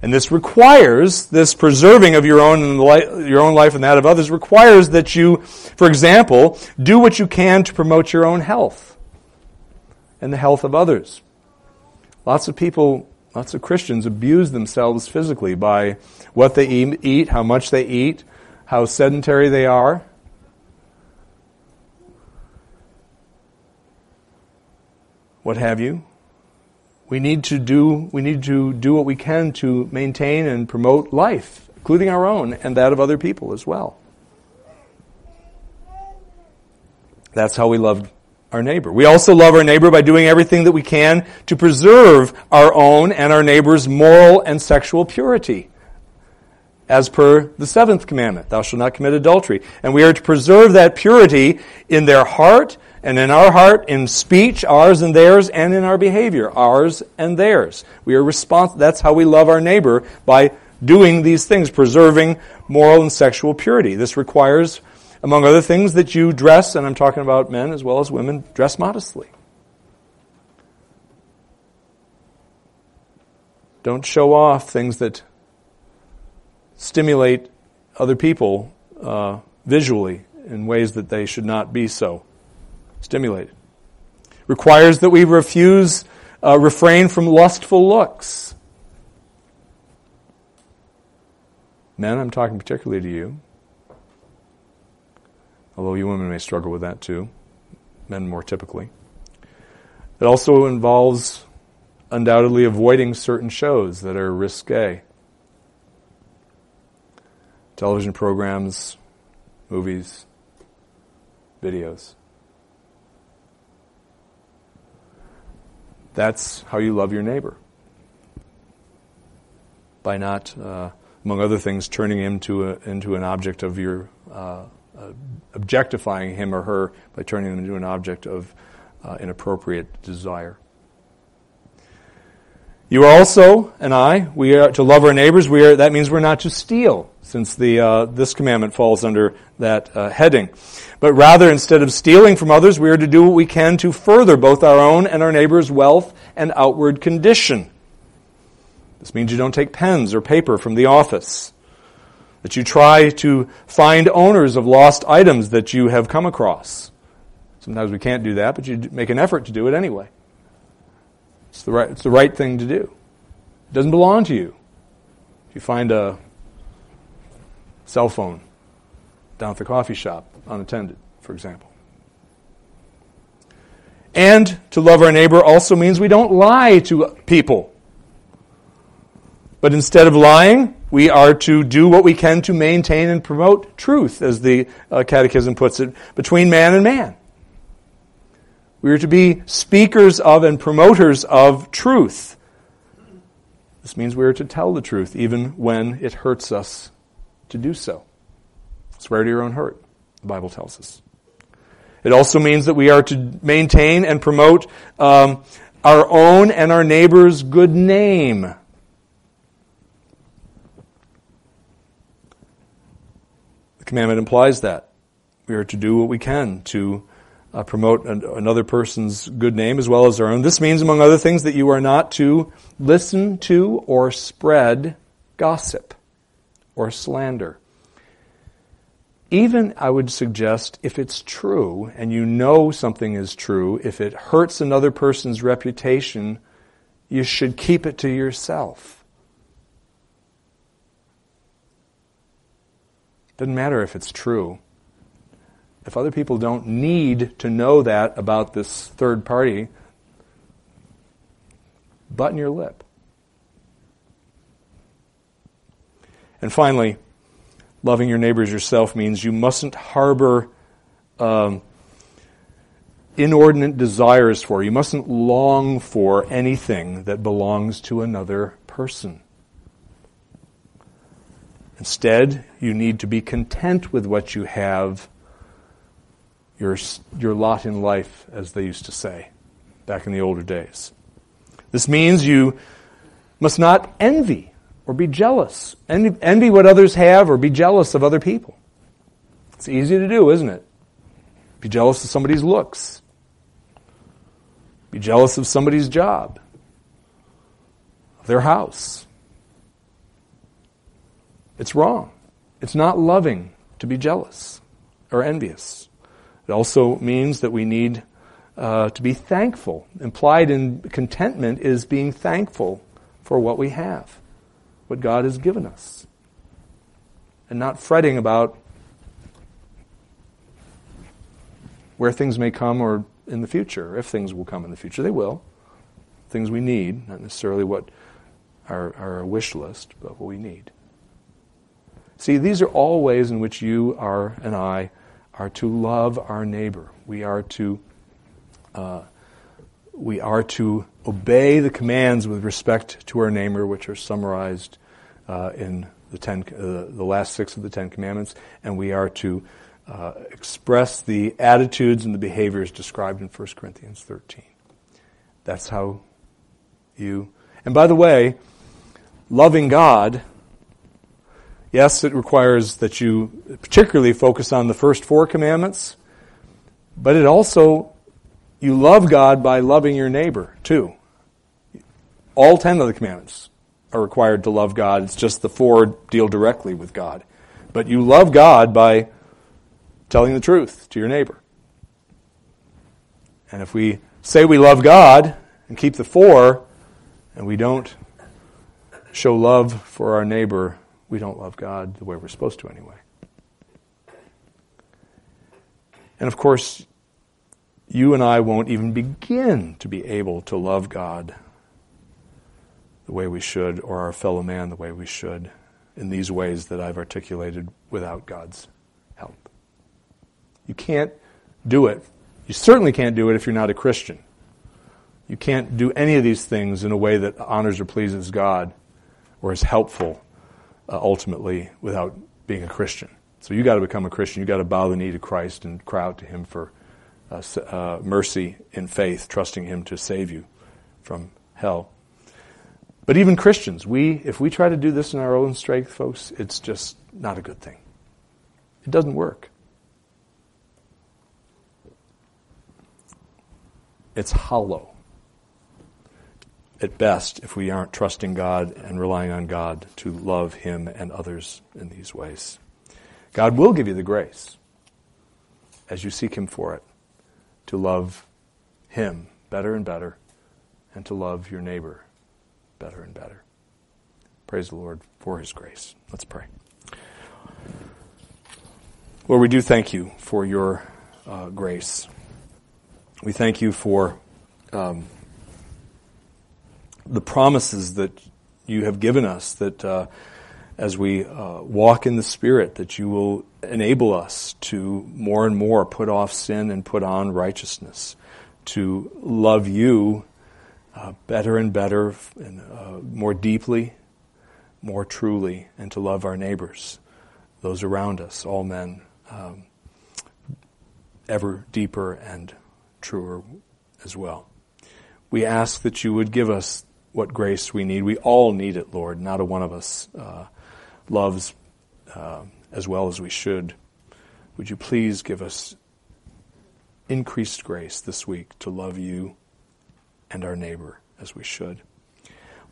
And this requires, this preserving of your own, your own life and that of others requires that you, for example, do what you can to promote your own health and the health of others. Lots of people, lots of Christians abuse themselves physically by what they eat, how much they eat, how sedentary they are. What have you? We need to do we need to do what we can to maintain and promote life, including our own and that of other people as well. That's how we love our neighbor. We also love our neighbor by doing everything that we can to preserve our own and our neighbor's moral and sexual purity as per the seventh commandment, thou shalt not commit adultery. And we are to preserve that purity in their heart and in our heart, in speech, ours and theirs, and in our behavior, ours and theirs. We are responsible. That's how we love our neighbor by doing these things, preserving moral and sexual purity. This requires, among other things, that you dress, and I'm talking about men as well as women, dress modestly. Don't show off things that stimulate other people uh, visually in ways that they should not be so stimulated. Requires that we refuse, uh, refrain from lustful looks. Men, I'm talking particularly to you. Although you women may struggle with that too. Men more typically. It also involves undoubtedly avoiding certain shows that are risque television programs, movies, videos. That's how you love your neighbor. By not, uh, among other things, turning him to a, into an object of your, uh, uh, objectifying him or her by turning them into an object of uh, inappropriate desire. You are also, and I, we are to love our neighbors. We are, that means we're not to steal since the, uh, this commandment falls under that uh, heading. But rather, instead of stealing from others, we are to do what we can to further both our own and our neighbor's wealth and outward condition. This means you don't take pens or paper from the office. That you try to find owners of lost items that you have come across. Sometimes we can't do that, but you make an effort to do it anyway. It's the right, it's the right thing to do. It doesn't belong to you. If you find a cell phone down at the coffee shop, unattended, for example. And to love our neighbor also means we don't lie to people. But instead of lying, we are to do what we can to maintain and promote truth, as the uh, Catechism puts it, between man and man. We are to be speakers of and promoters of truth. This means we are to tell the truth even when it hurts us to do so. Swear to your own hurt, the Bible tells us. It also means that we are to maintain and promote um, our own and our neighbor's good name. The commandment implies that. We are to do what we can to uh, promote an, another person's good name as well as our own. This means, among other things, that you are not to listen to or spread gossip or slander. Even, I would suggest, if it's true and you know something is true, if it hurts another person's reputation, you should keep it to yourself. Doesn't matter if it's true. If other people don't need to know that about this third party, button your lip. And finally, loving your neighbors yourself means you mustn't harbor um, inordinate desires for, you mustn't long for anything that belongs to another person. Instead, you need to be content with what you have, your, your lot in life, as they used to say back in the older days. This means you must not envy or be jealous. Envy, envy what others have or be jealous of other people. It's easy to do, isn't it? Be jealous of somebody's looks. Be jealous of somebody's job, of their house. It's wrong. It's not loving to be jealous or envious. It also means that we need uh, to be thankful. Implied in contentment is being thankful for what we have what God has given us and not fretting about where things may come or in the future, if things will come in the future. They will. Things we need, not necessarily what our, our wish list, but what we need. See, these are all ways in which you are and I are to love our neighbor. We are to uh, we are to obey the commands with respect to our neighbor, which are summarized uh, in the, ten, uh, the last six of the Ten Commandments, and we are to uh, express the attitudes and the behaviors described in 1 Corinthians 13. That's how you. And by the way, loving God, yes, it requires that you particularly focus on the first four commandments, but it also you love God by loving your neighbor, too. All ten of the commandments are required to love God. It's just the four deal directly with God. But you love God by telling the truth to your neighbor. And if we say we love God and keep the four, and we don't show love for our neighbor, we don't love God the way we're supposed to anyway. And of course, you and I won't even begin to be able to love God the way we should, or our fellow man the way we should, in these ways that I've articulated without God's help. You can't do it. You certainly can't do it if you're not a Christian. You can't do any of these things in a way that honors or pleases God or is helpful uh, ultimately without being a Christian. So you got to become a Christian. You got to bow the knee to Christ and cry out to Him for uh, uh, mercy in faith, trusting Him to save you from hell. But even Christians, we, if we try to do this in our own strength, folks, it's just not a good thing. It doesn't work. It's hollow at best if we aren't trusting God and relying on God to love Him and others in these ways. God will give you the grace as you seek Him for it to love Him better and better, and to love your neighbor better and better. Praise the Lord for His grace. Let's pray. Lord, we do thank you for your uh, grace. We thank you for um, the promises that you have given us that uh, as we uh, walk in the Spirit, that you will enable us to more and more put off sin and put on righteousness, to love you uh, better and better, and uh, more deeply, more truly, and to love our neighbors those around us, all men, um, ever deeper and truer as well. We ask that you would give us what grace we need. We all need it, Lord. Not a one of us uh, loves uh, as well as we should. Would you please give us increased grace this week to love you and our neighbor as we should?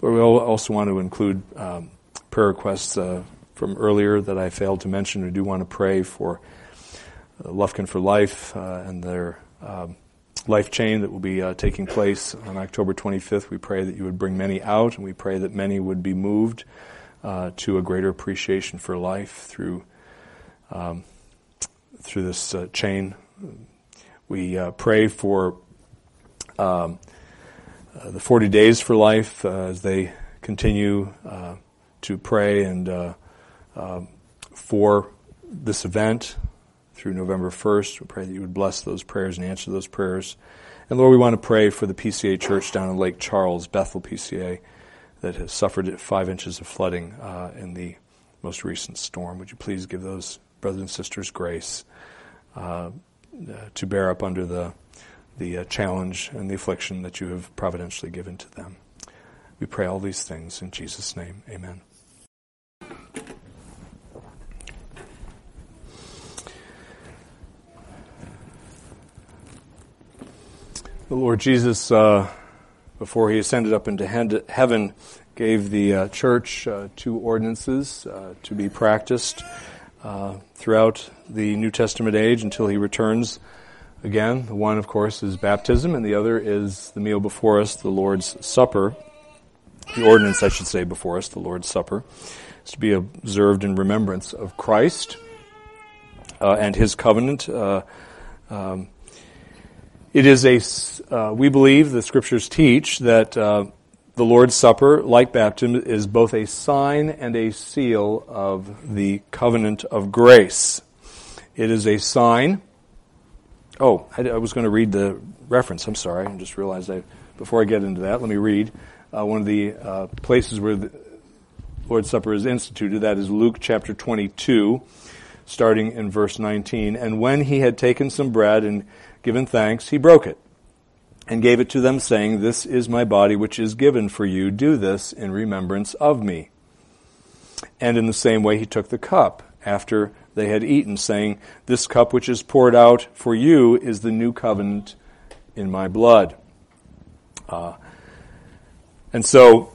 Lord, we also want to include um, prayer requests uh, from earlier that I failed to mention. We do want to pray for uh, Lufkin for Life uh, and their um, life chain that will be uh, taking place on October 25th. We pray that you would bring many out, and we pray that many would be moved uh, to a greater appreciation for life through um, through this uh, chain. We uh, pray for um, uh, the 40 days for life uh, as they continue to pray and um, for this event through November 1st. We pray that you would bless those prayers and answer those prayers. And Lord, we want to pray for the PCA church down in Lake Charles, Bethel PCA, that has suffered five inches of flooding uh, in the most recent storm. Would you please give those brothers and sisters grace uh, to bear up under the, the uh, challenge and the affliction that you have providentially given to them? We pray all these things in Jesus' name. Amen. The Lord Jesus, uh, before he ascended up into heaven, gave the uh, church uh, two ordinances uh, to be practiced uh, throughout the New Testament age until he returns again. The one, of course, is baptism, and the other is the meal before us, the Lord's Supper. The ordinance, I should say, before us, the Lord's Supper, is to be observed in remembrance of Christ uh, and his covenant. Um, it is a, uh, we believe the scriptures teach that uh, the Lord's Supper, like baptism, is both a sign and a seal of the covenant of grace. It is a sign. Oh, I, I was going to read the reference. I'm sorry. I just realized I, before I get into that, let me read uh, one of the uh, places where the Lord's Supper is instituted. That is Luke chapter 22, starting in verse 19. And when he had taken some bread and given thanks, he broke it and gave it to them, saying, This is my body which is given for you. Do this in remembrance of me. And in the same way he took the cup after they had eaten, saying, This cup which is poured out for you is the new covenant in my blood. Uh, and so,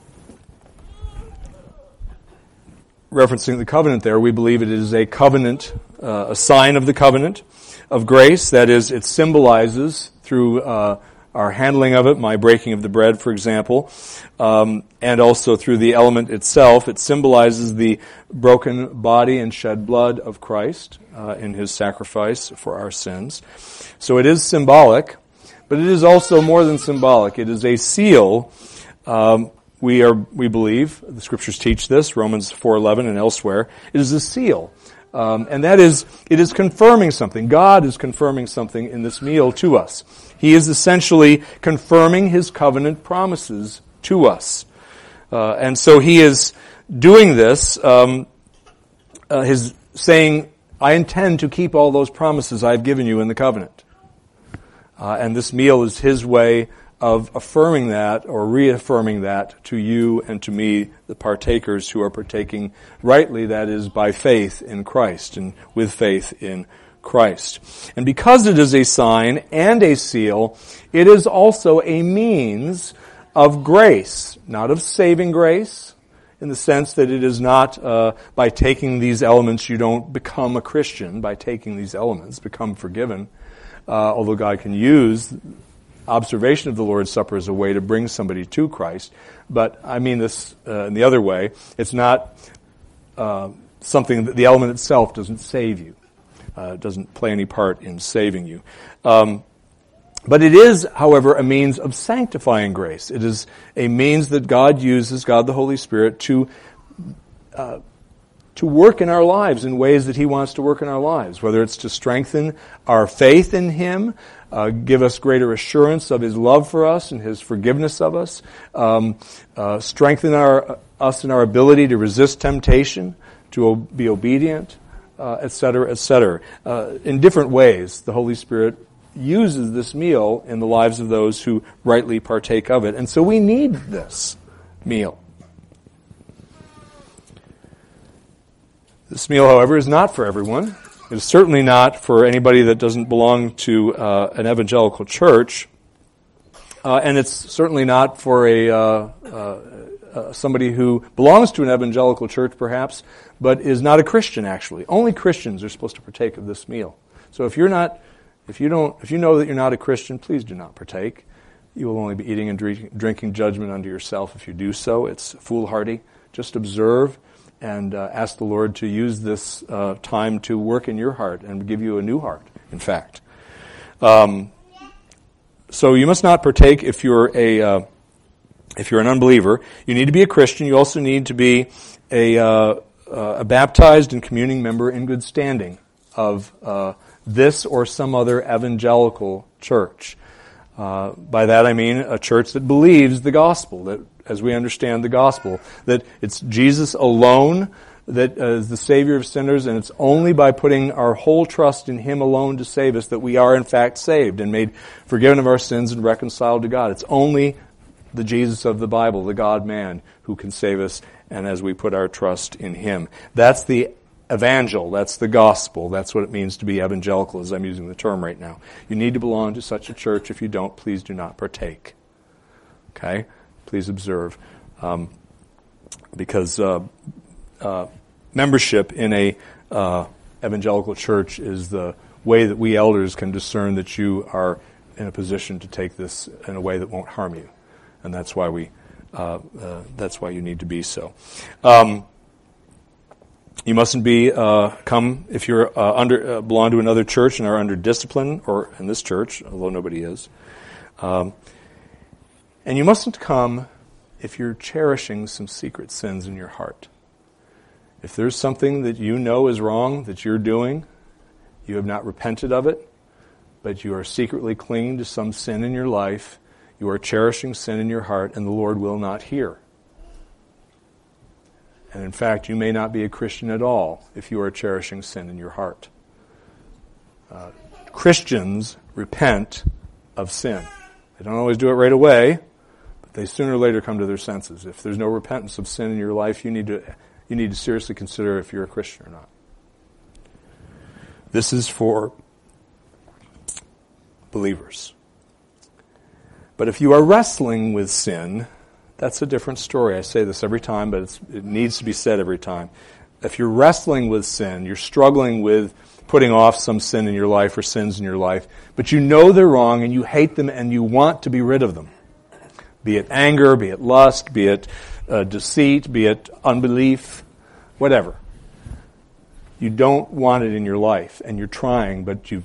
referencing the covenant there, we believe it is a covenant, uh, a sign of the covenant of grace. That is, it symbolizes through uh, our handling of it, my breaking of the bread, for example, um, and also through the element itself. It symbolizes the broken body and shed blood of Christ uh, in his sacrifice for our sins. So it is symbolic, but it is also more than symbolic. It is a seal. Um, we are, we believe, the scriptures teach this, Romans 4.11 and elsewhere. It is a seal um, and that is, it is confirming something. God is confirming something in this meal to us. He is essentially confirming His covenant promises to us. Uh, and so He is doing this, um, uh, His saying, I intend to keep all those promises I've given you in the covenant. Uh, and this meal is His way of affirming that or reaffirming that to you and to me, the partakers who are partaking rightly, that is by faith in Christ and with faith in Christ. And because it is a sign and a seal, it is also a means of grace, not of saving grace, in the sense that it is not uh, by taking these elements you don't become a Christian, by taking these elements, become forgiven. Uh, although God can use observation of the Lord's Supper as a way to bring somebody to Christ. But I mean this uh, in the other way. It's not uh, something that the element itself doesn't save you, uh, doesn't play any part in saving you. Um, but it is, however, a means of sanctifying grace. It is a means that God uses, God the Holy Spirit, to uh, to work in our lives in ways that He wants to work in our lives, whether it's to strengthen our faith in Him, uh, give us greater assurance of His love for us and His forgiveness of us, um, uh, strengthen our, us in our ability to resist temptation, to be obedient, etc., etc. in different ways, the Holy Spirit uses this meal in the lives of those who rightly partake of it. And so we need this meal. This meal, however, is not for everyone. It is certainly not for anybody that doesn't belong to uh, an evangelical church. Uh, and it's certainly not for a uh, uh, uh, somebody who belongs to an evangelical church, perhaps, but is not a Christian. Actually, only Christians are supposed to partake of this meal. So if you're not, if you don't, if you know that you're not a Christian, please do not partake. You will only be eating and drinking judgment unto yourself if you do so. It's foolhardy. Just observe and uh, ask the Lord to use this uh, time to work in your heart and give you a new heart, in fact. Um, so you must not partake if you're a uh, if you're an unbeliever. You need to be a Christian. You also need to be a, uh, a baptized and communing member in good standing of uh, this or some other evangelical church. Uh, by that I mean a church that believes the gospel, that as we understand the gospel, that it's Jesus alone that uh, is the Savior of sinners, and it's only by putting our whole trust in Him alone to save us that we are in fact saved and made forgiven of our sins and reconciled to God. It's only the Jesus of the Bible, the God man, who can save us, and as we put our trust in Him. That's the evangel, that's the gospel, that's what it means to be evangelical, as I'm using the term right now. You need to belong to such a church. If you don't, please do not partake. Okay? Please observe. Um, because uh, uh, membership in a uh, evangelical church is the way that we elders can discern that you are in a position to take this in a way that won't harm you, and that's why we uh, uh, that's why you need to be so. Um, you mustn't be uh, come if you're under belong to another church and are under discipline, or in this church, although nobody is. Um, and you mustn't come if you're cherishing some secret sins in your heart. If there's something that you know is wrong that you're doing, you have not repented of it, but you are secretly clinging to some sin in your life, you are cherishing sin in your heart, and the Lord will not hear. And in fact, you may not be a Christian at all if you are cherishing sin in your heart. Uh, Christians repent of sin. They don't always do it right away, they sooner or later come to their senses. If there's no repentance of sin in your life, you need to, you need to seriously consider if you're a Christian or not. This is for believers. But if you are wrestling with sin, that's a different story. I say this every time, but it needs to be said every time. If you're wrestling with sin, you're struggling with putting off some sin in your life or sins in your life, but you know they're wrong and you hate them and you want to be rid of them. Be it anger, be it lust, be it uh, deceit, be it unbelief, whatever. You don't want it in your life and you're trying, but you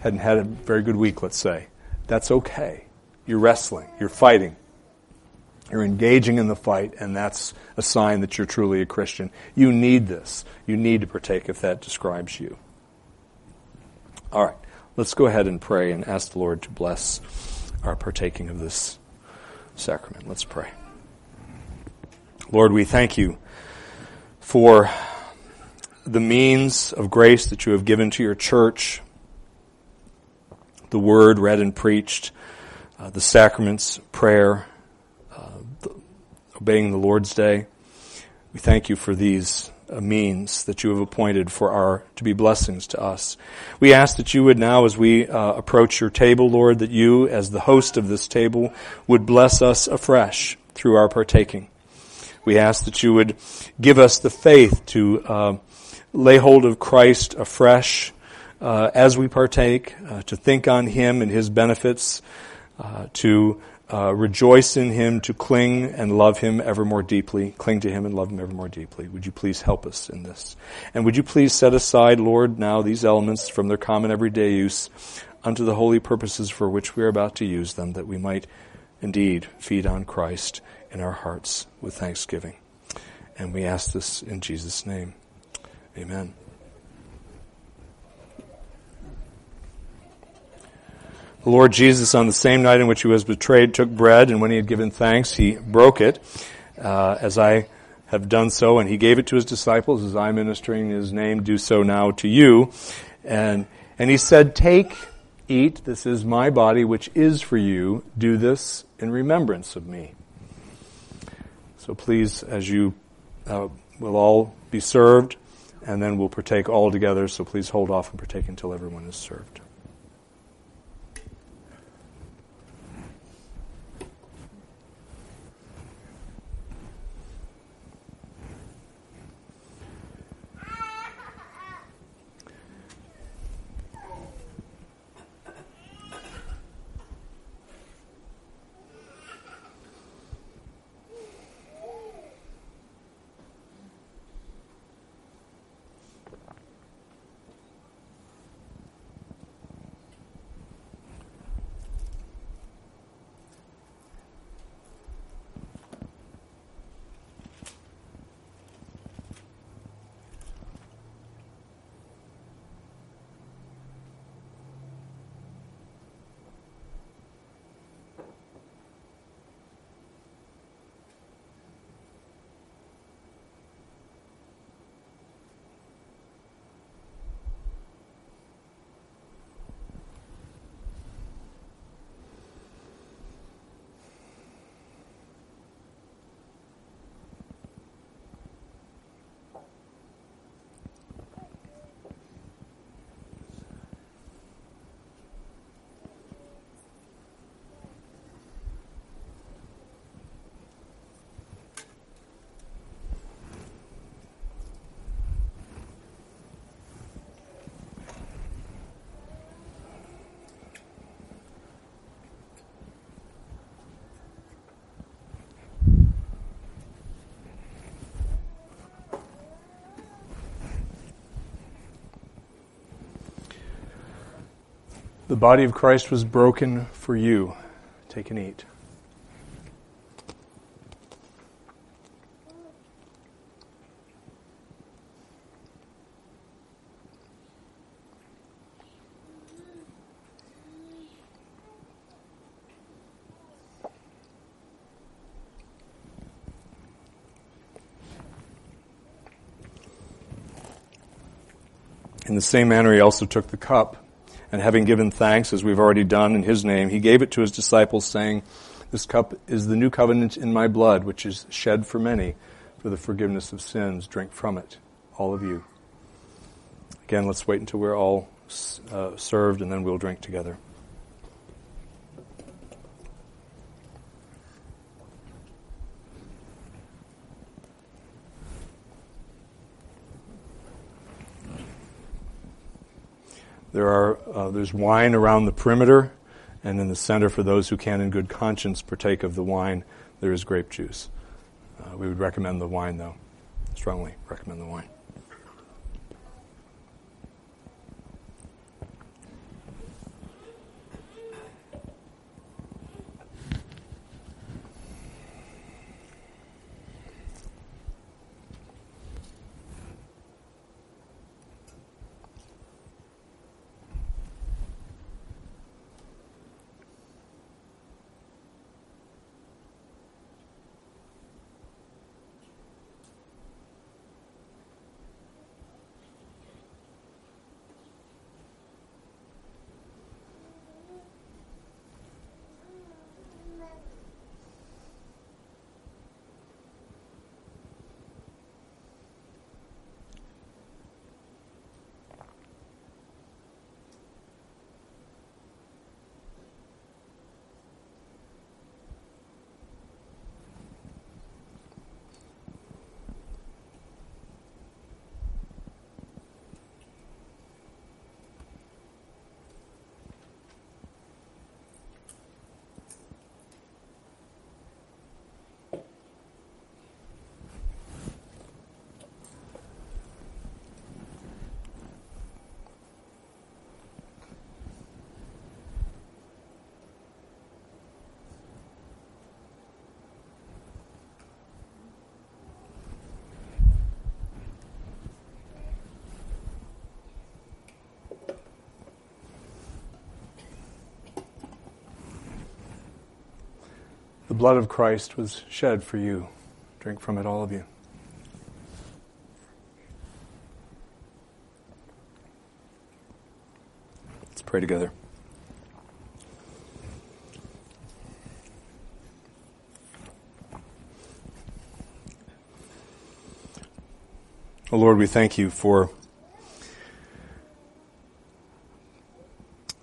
hadn't had a very good week, let's say. That's okay. You're wrestling, you're fighting. You're engaging in the fight, and that's a sign that you're truly a Christian. You need this. You need to partake if that describes you. All right, let's go ahead and pray and ask the Lord to bless our partaking of this sacrament. Let's pray. Lord, we thank you for the means of grace that you have given to your church, the word read and preached, uh, the sacraments, prayer obeying the Lord's Day. We thank you for these uh, means that you have appointed for our to be blessings to us. We ask that you would now, as we uh, approach your table, Lord, that you, as the host of this table, would bless us afresh through our partaking. We ask that you would give us the faith to uh, lay hold of Christ afresh uh, as we partake, uh, to think on Him and His benefits, uh, to uh, rejoice in him, to cling and love him ever more deeply, cling to him and love him ever more deeply. Would you please help us in this? And would you please set aside, Lord, now these elements from their common everyday use unto the holy purposes for which we are about to use them, that we might indeed feed on Christ in our hearts with thanksgiving. And we ask this in Jesus' name. Amen. The Lord Jesus, on the same night in which he was betrayed, took bread, and when he had given thanks, he broke it. Uh, as I have done so, and he gave it to his disciples as I'm ministering in his name, do so now to you. And, and he said, Take, eat, this is my body, which is for you. Do this in remembrance of me. So please, as you uh, will all be served, and then we'll partake all together, so please hold off and partake until everyone is served. The body of Christ was broken for you. Take and eat. In the same manner, he also took the cup and having given thanks, as we've already done in his name, he gave it to his disciples, saying, This cup is the new covenant in my blood, which is shed for many for the forgiveness of sins. Drink from it, all of you. Again, let's wait until we're all uh, served, and then we'll drink together. There are, uh, there's wine around the perimeter, and in the center, for those who can, in good conscience, partake of the wine, there is grape juice. Uh, we would recommend the wine, though. Strongly recommend the wine. The blood of Christ was shed for you. Drink from it, all of you. Let's pray together. Oh Lord, we thank you for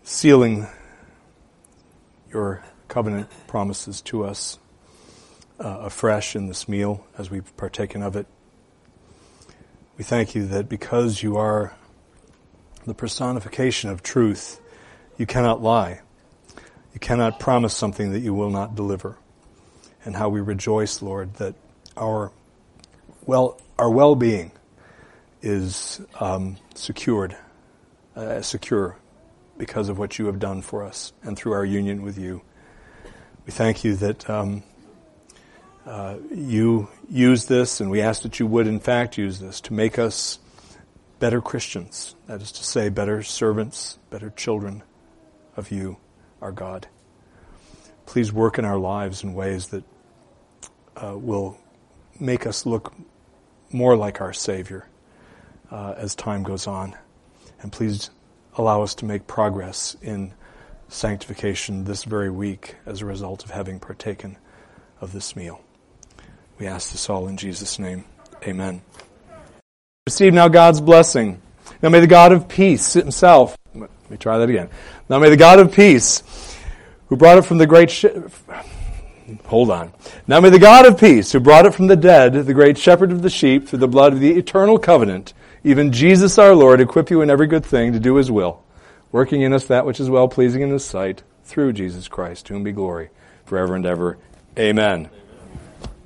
sealing covenant promises to us uh, afresh in this meal as we've partaken of it. We thank you that because you are the personification of truth, you cannot lie. You cannot promise something that you will not deliver. And how we rejoice, Lord, that our well our well-being is um, secured, uh, secure because of what you have done for us and through our union with you. We thank you that um, uh, you use this, and we ask that you would, in fact, use this to make us better Christians. That is to say, better servants, better children of you, our God. Please work in our lives in ways that uh, will make us look more like our Savior uh, as time goes on. And please allow us to make progress in sanctification this very week as a result of having partaken of this meal. We ask this all in Jesus' name. Amen. Receive now God's blessing. Now may the God of peace himself, let me try that again. Now may the God of peace, who brought it from the great, sh- hold on. Now may the God of peace, who brought it from the dead, the great shepherd of the sheep, through the blood of the eternal covenant, even Jesus our Lord, equip you in every good thing to do his will, working in us that which is well pleasing in his sight, through Jesus Christ, to whom be glory forever and ever. Amen.